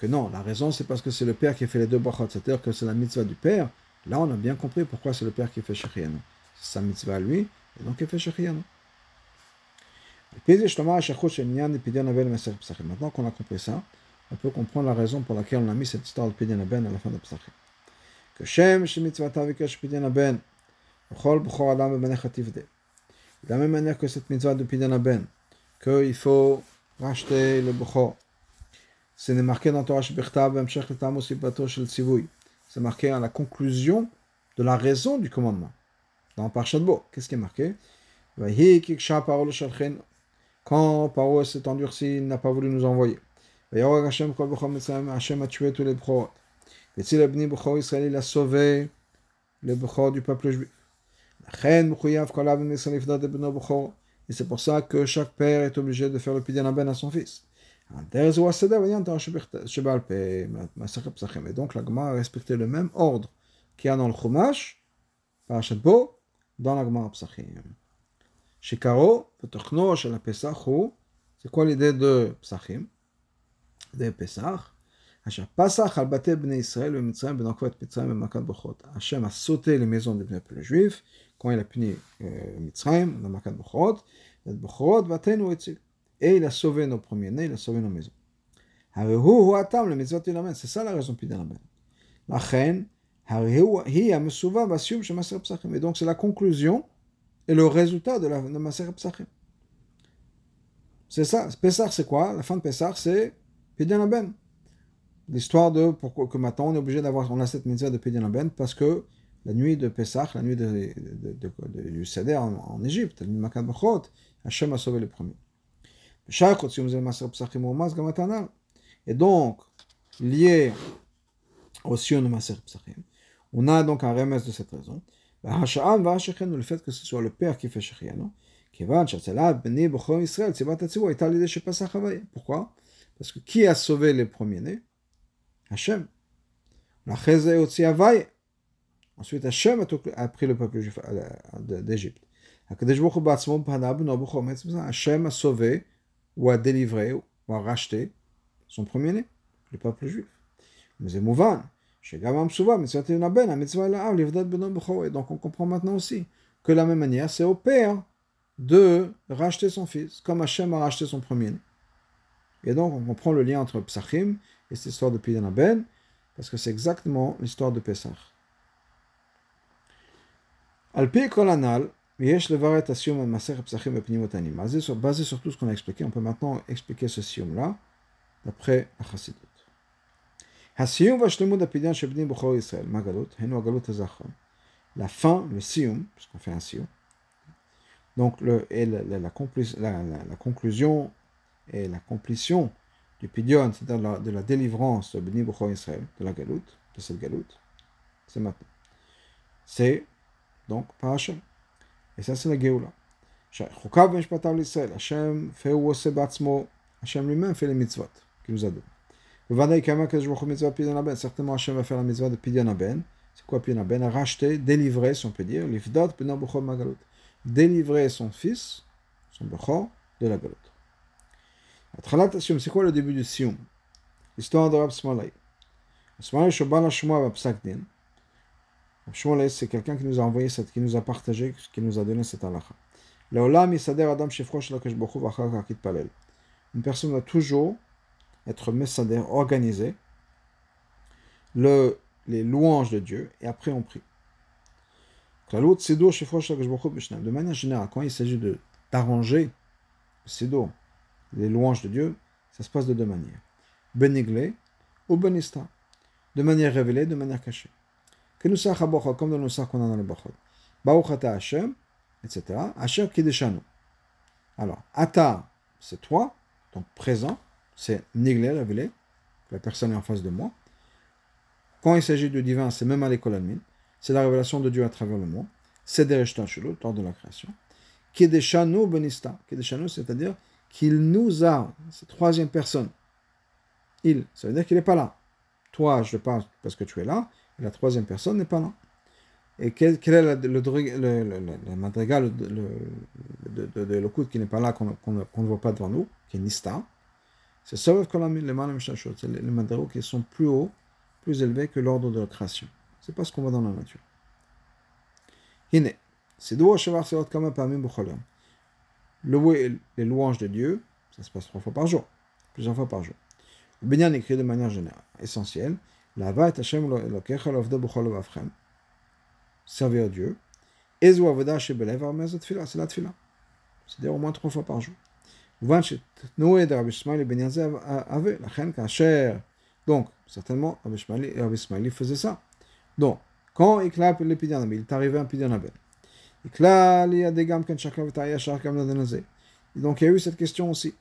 que non, la raison c'est parce que c'est le père qui fait les deux brachot, c'est-à-dire que c'est la mitzvah du père, là on a bien compris pourquoi c'est le père qui fait Shechianu. C'est sa mitzvah à lui, et donc il fait Shechianu. Maintenant qu'on a compris ça, on peut comprendre la raison pour laquelle on a mis cette histoire de Pidyan Ben à la fin de Psachim. Que Shem mitzvah Vikesh Pidyan Ben, Bechol Bechor Adam De la même manière que cette mitzvah de Pidyan Ben, qu'il faut racheter le Bechor, c'est marqué dans Torah C'est marqué à la conclusion de la raison du commandement. Dans Parashat Bo, qu'est-ce qui est marqué? Quand Paro s'est endurci, il n'a pas voulu nous envoyer. Hashem a tué tous les Bechorot. Israël, il a sauvé les Bechorot du peuple juif. Et c'est pour ça que chaque père est obligé de faire le pidyon à son fils. Et donc la Gemara a respecté le même ordre qu'il y a dans le Chumash, Parashat Bo, dans la Gemara Psachim. Chez Karo, c'est quoi l'idée de Psachim? De Pesach Pasach al bate bnei Israël et Mitzrayim benakvat Mitzrayim et Makat Bochot. Hachem a sauté les maisons des peuples juifs quand il a puni euh, Mitzrayim dans Makat Bochot. Bochot vatenu etzil. Et il a sauvé nos premiers-nés, il a sauvé nos maisons. C'est ça la raison Pidanaben. La reine, et donc c'est la conclusion et le résultat de la de Maser. C'est ça. Pessah, c'est quoi? La fin de Pessah, c'est Pidanaben. L'histoire de pourquoi que maintenant on est obligé d'avoir, on a cette mitzvah de Pidanaben parce que la nuit de Pessah, la nuit du Seder en, Égypte, la nuit de Makat Hachem a sauvé les premiers. Et donc, lié au Sion de Maser Psachim, on a donc un remède de cette raison. Le fait que ce soit le père qui fait Shechianu, pourquoi? Parce que qui a sauvé les premiers-nés? Hachem. Ensuite, Hachem a pris le peuple juif d'Égypte. Hachem a sauvé ou a délivré ou a racheté son premier-né, le peuple juif. Mais. Et donc on comprend maintenant aussi que la même manière, c'est au père de racheter son fils, comme Hachem a racheté son premier-né. Et donc on comprend le lien entre Psachim et cette histoire de Pidyon Ben, parce que c'est exactement l'histoire de Pesach. Alpi Kolanal, Basé sur tout ce qu'on a expliqué, on peut maintenant expliquer ce sium-là d'après la Chassidut. הסיום והשלמות הפדיון של בני בכור ישראל, מה גלות? היינו הגלות הזכר. La fin, le sium, parce qu'on fait un sium. Donc, le, et la, la, la, la, conclusion et la complétion du pidion, c'est-à-dire de la délivrance de Bni B'chor Israël, de la galoute, de cette galoute, c'est maintenant. C'est donc par Hachem. Et ça, c'est la Géoula. Hachem fait ou ose batzmo, Hachem lui-même fait les mitzvot qu'il nous a donné. Certainement, Hachem va faire la mitzvah de Pidyon Aben. C'est quoi Pidyon Aben Racheter, délivrer, si on peut dire, l'ifdot Magalut. Délivrer son fils, son B'chor, de la galoute. C'est quoi le début du Sioum L'histoire de Rab Smalay. Smalay Shobal Shmoa Psak Din. C'est quelqu'un qui nous a envoyé, cette, qui nous a partagé, qui nous a donné cette halakha. Une personne doit toujours être messader, organisé, le, les louanges de Dieu, et après on prie. De manière générale, quand il s'agit d'arranger le les louanges de Dieu, ça se passe de deux manières. Beniglé ou benista. De manière révélée, de manière cachée que nous savons comme dans le sac qu'on a dans le Bachot. Baruch ata Hashem, etc. Hashem kideshanu. Alors, ata, c'est toi, donc présent, c'est niglé, révélé, la personne est en face de moi. Quand il s'agit du divin, c'est même à l'école c'est la révélation de Dieu à travers le monde. C'est dereshtan shelo, lors de la création. Kideshanu benista. Kideshanu, c'est-à-dire qu'il nous a, c'est troisième personne. Il, ça veut dire qu'il n'est pas là. Toi, je parle parce que tu es là, la troisième personne n'est pas là. Et quel, est le, madrigal, le, de, le qui n'est pas là, qu'on ne voit pas devant nous, qui est Nista C'est les madrigaux qui sont plus hauts, plus élevés que l'ordre de la création. C'est pas ce qu'on voit dans la nature. Hine, c'est le les louanges de Dieu, ça se passe trois fois par jour, plusieurs fois par jour. Le Binyan écrit de manière générale, essentielle, Servir Dieu. C'est la C'est-à-dire au moins trois fois par jour. Donc, certainement, Rabbi Shmaili faisait ça. Donc, quand il clappe le il est arrivé un Pidyanabel. Donc, il y a eu cette question aussi.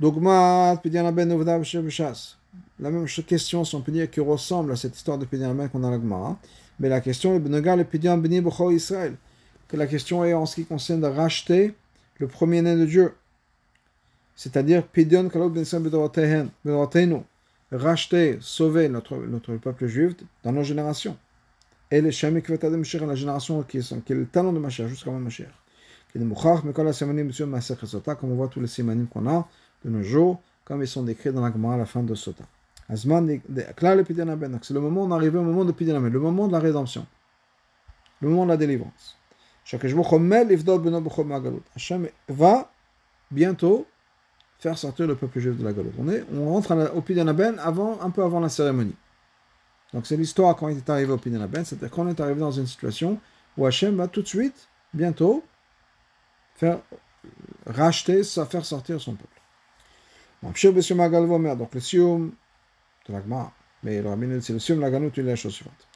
Dogmat Pidyanabel Novda B'Shas la même question, si on peut dire, qui ressemble à cette histoire de Pidyan qu'on a la Gemara. Mais la question est le Pidyan Beni Israël. Que la question est en ce qui concerne de racheter le premier-né de Dieu. C'est-à-dire Pidyan Kalot Ben Racheter, sauver notre, notre peuple juif dans nos générations. Et les Shemik Vetadem Mashiach, la génération qui est, qui est le talent de Mashiach, jusqu'à Mashiach. Qui est Mouchach, mais la Semanim, comme on voit tous les Simanim qu'on a de nos jours comme ils sont décrits dans la Gemara à la fin de Sota. C'est le moment on arrive au moment de Pidanaben, le moment de la rédemption, le moment de la délivrance. Hachem va bientôt faire sortir le peuple juif de la galoute. On rentre au Pidanaben avant, un peu avant la cérémonie. Donc c'est l'histoire quand il est arrivé au Pidanaben, c'est-à-dire qu'on est arrivé dans une situation où Hachem va tout de suite, bientôt, faire racheter, faire sortir son peuple. Donc le sium de l'agma, mais le rabbi c'est le sium de la ganout, il est la chose suivante.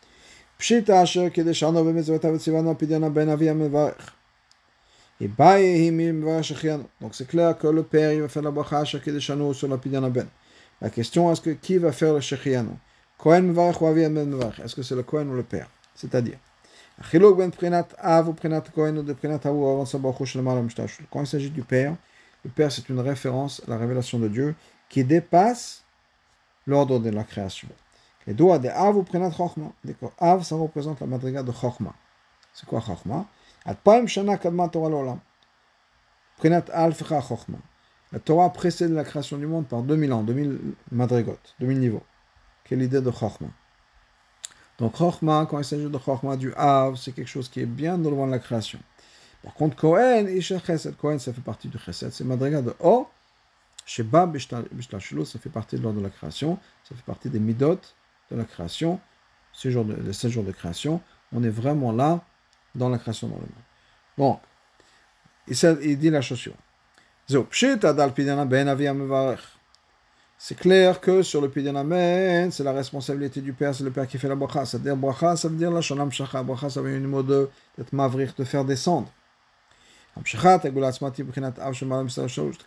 Pshita asher kedeshano b'mitzvotav tzivano pidana ben avi amevarech. Et baye him mevarech shechiano. Donc c'est clair que le père il va faire la bracha asher kedeshano sur la pidana ben. La question est-ce que qui va faire le shechiano Kohen mevarech ou avi mevarech Est-ce que c'est le Kohen ou le père C'est-à-dire, החילוק בין בחינת אב ובחינת כהן ובחינת ההוא אהרון סבוך הוא שלמעלה משתעשו. Quand il s'agit du père, le Père, c'est une référence à la révélation de Dieu qui dépasse l'ordre de la création. Les doigts des Av ou Prenat Chochma. Av, ça représente la madriga de Chochma. C'est quoi Chochma. La Torah précède la création du monde par 2000 ans, 2000 madrigot, 2000 niveaux. Quelle idée de Chochma Donc Chochma, quand il s'agit de Chochma, du Av, c'est quelque chose qui est bien loin de la création. Par contre, Kohen, Isha Chesed. Ça fait partie du Chesed. C'est Madriga de O. Sheba Bishtalshulu, ça fait partie de l'ordre de la création. Ça fait partie des Midot de la création. Ces jours de, les 16 jours de création. On est vraiment là dans la création dans le monde. Donc, il, dit la chose c'est clair que sur le Pidyon Amen, c'est la responsabilité du père, c'est le père qui fait la bracha. C'est-à-dire bracha, ça veut dire la shalom shacha. Bracha, ça veut dire une mot de d'être mavrir, de faire descendre.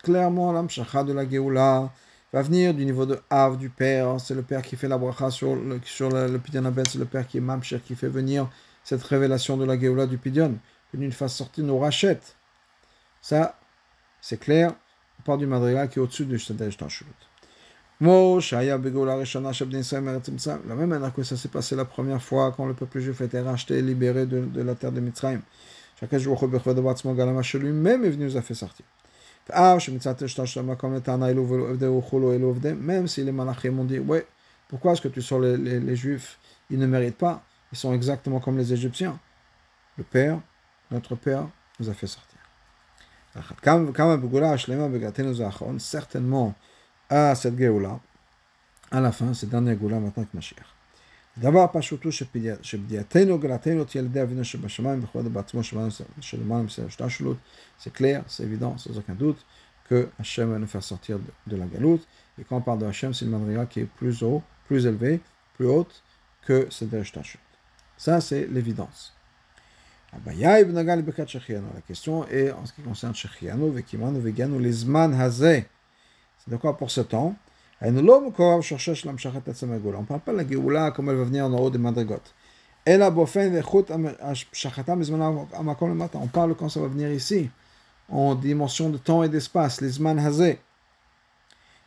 Clairement, l'amshacha de la Geoula va venir du niveau de Av, du père. C'est le père qui fait la bracha sur le, sur Pidyon c'est le père qui est mamsher, qui fait venir cette révélation de la Geoula du Pidyon. Que d'une fasse sortir nos rachètes. Ça, c'est clair. On parle du Madriga qui est au-dessus du Shtadej Tashulut. La même manière que ça s'est passé la première fois quand le peuple juif a été racheté et libéré de, de la terre de Mitzrayim. Chaque jour, lui-même est venu nous a fait sortir. Même si les malachim ont dit, ouais, pourquoi est-ce que tu sors les, juifs Ils ne méritent pas. Ils sont exactement comme les Égyptiens. Le Père, notre Père, nous a fait sortir. Certainement, à cette Géoula, à la fin, cette dernière Géoula maintenant que Mashiach. דבר פשוטו שבדיעתנו גלתנו תהיה לידי אבינו שבשמיים בכבוד בעצמו שלמעלה מסדר השתלשלות, c'est clair, c'est évident, sans aucun doute, que Hachem va nous faire sortir de, de la galoute. Et quand on parle de Hachem, c'est une madriga qui est plus haut, plus élevée, plus haute que Seder Shtashut. Ça, c'est l'évidence. La question est en ce qui concerne Shechianu, Vekimanu, Veganu, les Zman Hazeh. C'est de quoi pour ce temps On ne parle pas de la Géoula comme elle va venir en haut des Madrigot. On parle quand ça va venir ici, en dimension de temps et d'espace, les Zman Hazeh.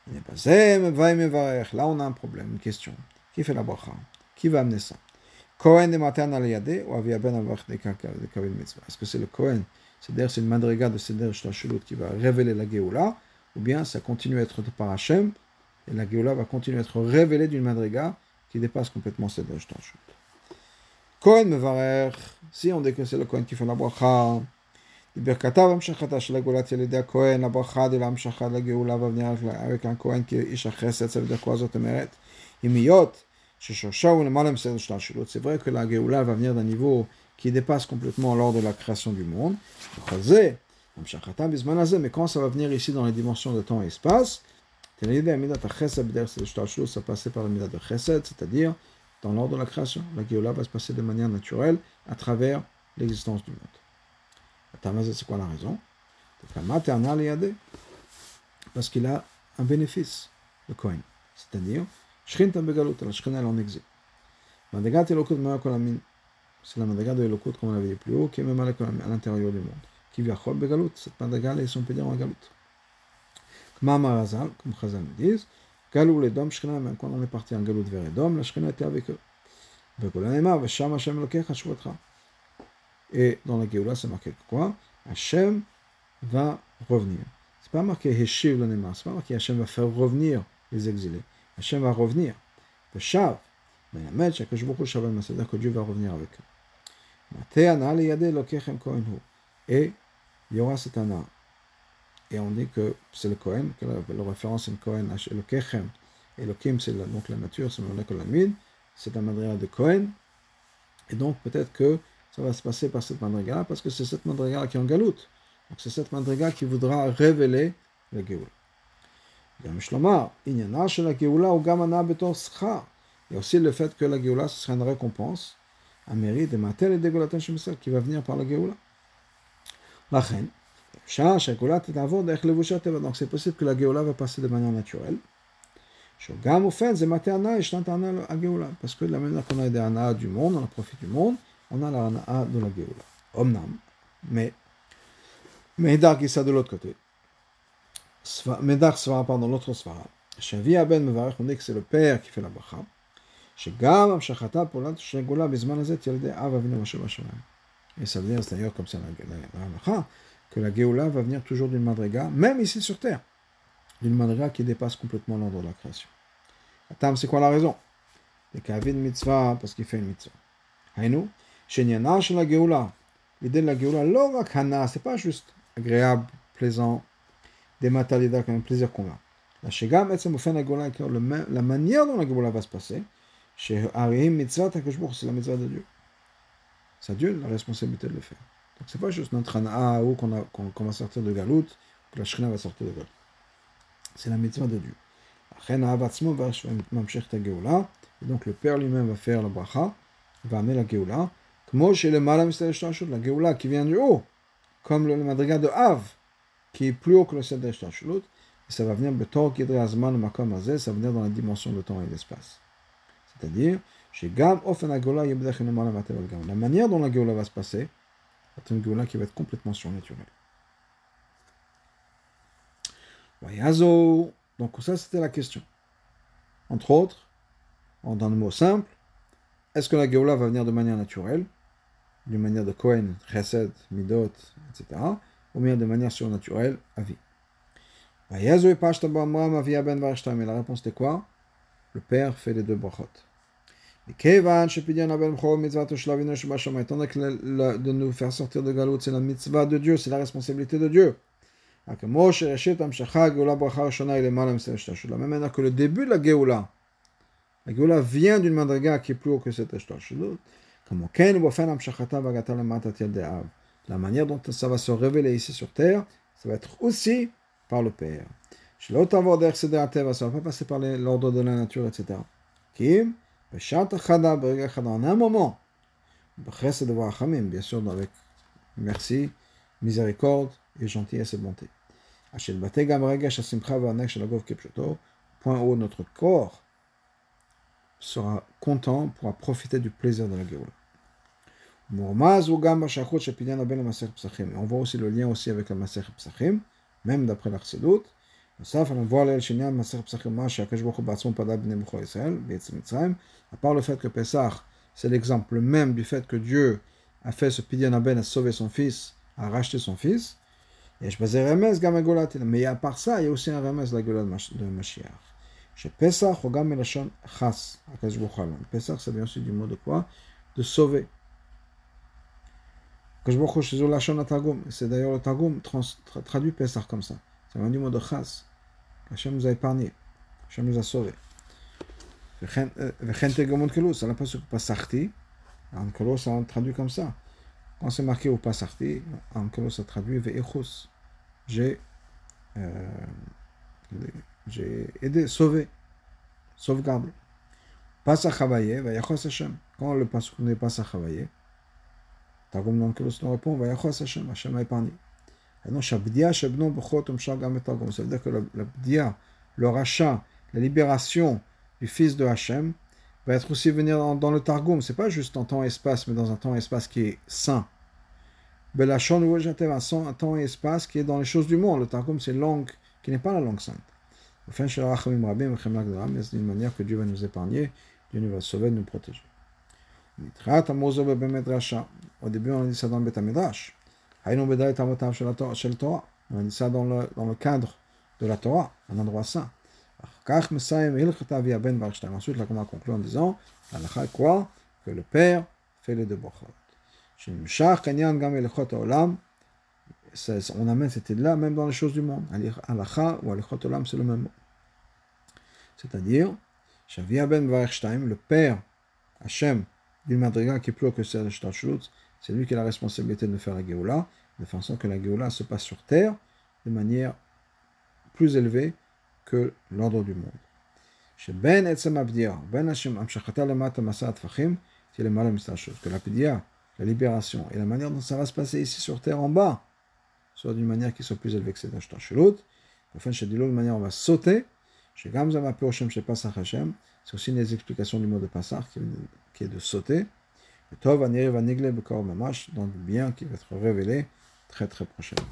Là, on a un problème, une question. Qui fait la bracha? Qui va amener ça? Kohen de Matan ou Avia Ben de Kavil Est-ce que c'est le Kohen? C'est-à-dire c'est une madriga de Seder Shtashlut qui va révéler la Géoula ou bien ça continue à être par Hachem, et la Géoula va continuer à être révélée d'une madriga qui dépasse complètement cette Shtashut. Kohen Mevarer, si on dit que c'est le Kohen qui fait la bracha, Birkatav Amshachata shel Géoula Yelidea Kohen, la bracha de l'Amshachat de la Géoula va venir avec un Kohen qui Isha Chesed, ça veut dire quoi Zot Emeret Imiyot, c'est vrai que la Géoula va venir d'un niveau qui dépasse complètement lors de la création du monde. Mais quand ça va venir ici dans les dimensions de temps et espace, ça passer par la mida de chesed, c'est-à-dire dans l'ordre de la création. La Géoula va se passer de manière naturelle à travers l'existence du monde. C'est quoi la raison? Parce qu'il a un bénéfice, le Kohen. C'est-à-dire, Shrinta begalut, la Shkina elle en exil. Madrigat Elokut Marakolamim, c'est la Madrigat de Elokut, comme on l'avait dit plus haut, qui est même à l'intérieur du monde. Qui vient Chol begalut, cette Madrigat, ils sont pédés en galut. Kma Marazal, comme Chazal nous disent, Galou les dom Shkina, même quand on est parti en galut vers Edom, la Shkina était avec eux. Et dans la Géoula, c'est marqué quoi? Hashem va revenir. C'est pas marqué Heshiv l'anema, c'est pas marqué Hashem va faire revenir les exilés. Hachem va revenir. Le Shav, mais la Met, chaque jour, c'est-à-dire que Dieu va revenir avec eux. Et il y aura cet Anna et on dit que c'est le Kohen, que la, référence est le Kohen, le Kechem, et le Kim, c'est donc la nature, c'est le Kolamid, c'est la madriga de Kohen, et donc peut-être que ça va se passer par cette madriga parce que c'est cette madriga qui est en galoute. Donc c'est cette madriga qui voudra révéler la Géoula. Il y a aussi le fait que la Géoula, ce sera une récompense, un mérite, et matel et dégolatin qui va venir par la Géoula. La reine. שהגאולה תעבור דרך לבושי הטבע. Donc c'est possible que la Géoula va passer de manière naturelle. שגם אופן זה מטה הנאה, ישנה הנאה הגאולה. Parce que de la manière qu'on a des הנאה du monde, on profite du monde, on a la הנאה de la Géoula. אמנם, mais, מאידך גיסא de l'autre côté. Medach Svara, pardon, l'autre Svara. Shavi Aben Mevarech, on dit que c'est le père qui fait la bracha. שגם המשכתה פעולת שגולה בזמן הזה תלדי אב אבינו אשר בשמיים. Et ça veut dire, c'est d'ailleurs la que la Géoula va venir toujours d'une madriga, même ici sur terre, d'une madriga qui dépasse complètement l'ordre de la création. Attends, c'est quoi la raison? Le Kavin mitzvah, parce qu'il fait une mitzvah. La Géoula. L'idée de la Géoula, lo rak hana, c'est pas juste agréable, plaisant, des matalida, comme un plaisir qu'on a. La Shegam, la manière dont la Géoula va se passer, chez Arihim Mitzvah, c'est la mitzvah de Dieu. C'est Dieu la responsabilité de le faire. Donc c'est pas juste notre ana ou qu'on qu va sortir de Galout, que la Shrina va sortir de Galout. C'est la mitzvah de Dieu. Et donc le père lui-même va faire la bracha, va amener la geoula. La geoula qui vient du haut, comme le madriga de Av, qui est plus haut que le seder shtashlut, et ça va venir ça va venir dans la dimension de temps et d'espace. C'est-à-dire, La manière dont la geoula va se passer, une geoula qui va être complètement surnaturelle. Donc ça, c'était la question. Entre autres, dans le mot simple, est-ce que la Géoula va venir de manière naturelle, d'une manière de Kohen, Chesed, Midot, etc., ou bien de manière surnaturelle, Avi Et la réponse était quoi? Le père fait les deux brachot. Étant donné que de nous faire sortir de c'est la mitzvah de Dieu, c'est la responsabilité de Dieu. Même manière que le début de la Géoula, la Géoula vient d'une qui est plus que cette la manière dont ça va se révéler ici sur terre, ça va être aussi par le Père. Ça ne va pas passer par l'ordre de la nature, etc. en un moment, bien sûr, avec merci, miséricorde, et gentillesse et bonté. Point où notre corps sera content, pourra profiter du plaisir de la Géoula. On voit aussi le lien aussi avec la Maser Psachim, même d'après l'Arsedut. À part le fait que c'est l'exemple même du fait que Dieu a fait ce à sauver son fils, à racheter son fils. Mais à part ça, il y a aussi un la gueule de Mashiach. Chez Pesach, Hogam Melashon Chas, Pesach, ça vient aussi du mot de quoi De sauver. C'est d'ailleurs le Targum traduit comme ça. Ça vient du mot de Chas. Hachem nous a épargné. Hachem nous a sauvés. Ça n'a pas. En Kolo, ça traduit comme ça. Quand c'est marqué au Pasachti, en Kolo, ça traduit Ve'echus j'ai euh, j'ai aidé, sauvé, sauvegardé. Pas à travailler, va yachos Hashem. Quand le pasuk n'est pas à travailler, Targum lequel on répond, va yachos Hashem, Hashem a épargné. Ça veut dire que bdia, le rachat, la libération du fils de Hashem va être aussi venir dans, dans le Targum. C'est pas juste en temps et espace, mais dans un temps et espace qui est saint. Belachon un temps et espace qui est dans les choses du monde. Le Targum, c'est langue qui n'est pas la langue sainte. Enfin, c'est d'une manière que Dieu va nous épargner, Dieu nous va sauver, nous protéger. Au début, on a dit ça dans le Betamidrash. On dit ça dans le, cadre de la Torah, un endroit saint. Ensuite, là, on a conclu en disant, quoi? Que le Père fait les deux brachot on amène cette idée-là même dans les choses du monde. Alacha ou Alichot Olam, c'est le même mot. C'est-à-dire, Shavia ben le père Hachem d'une madriga qui est plus haut que celle de c'est lui qui a la responsabilité de faire la Géoula, de façon que la Géoula se passe sur terre de manière plus élevée que l'ordre du monde. Etzem Abdir, Ben Hashem Amshachata Lemata Masat Fachim, c'est le mal que la Pidia, la libération et la manière dont ça va se passer ici sur terre en bas, soit d'une manière qui soit plus élevée que cette acheteurs chez. Enfin, chez l'autre manière, on va sauter. C'est aussi une des explications du mot de Passach qui est de sauter. Tov va Nigle Bekor Mamash, le bien qui va être révélé très très prochainement.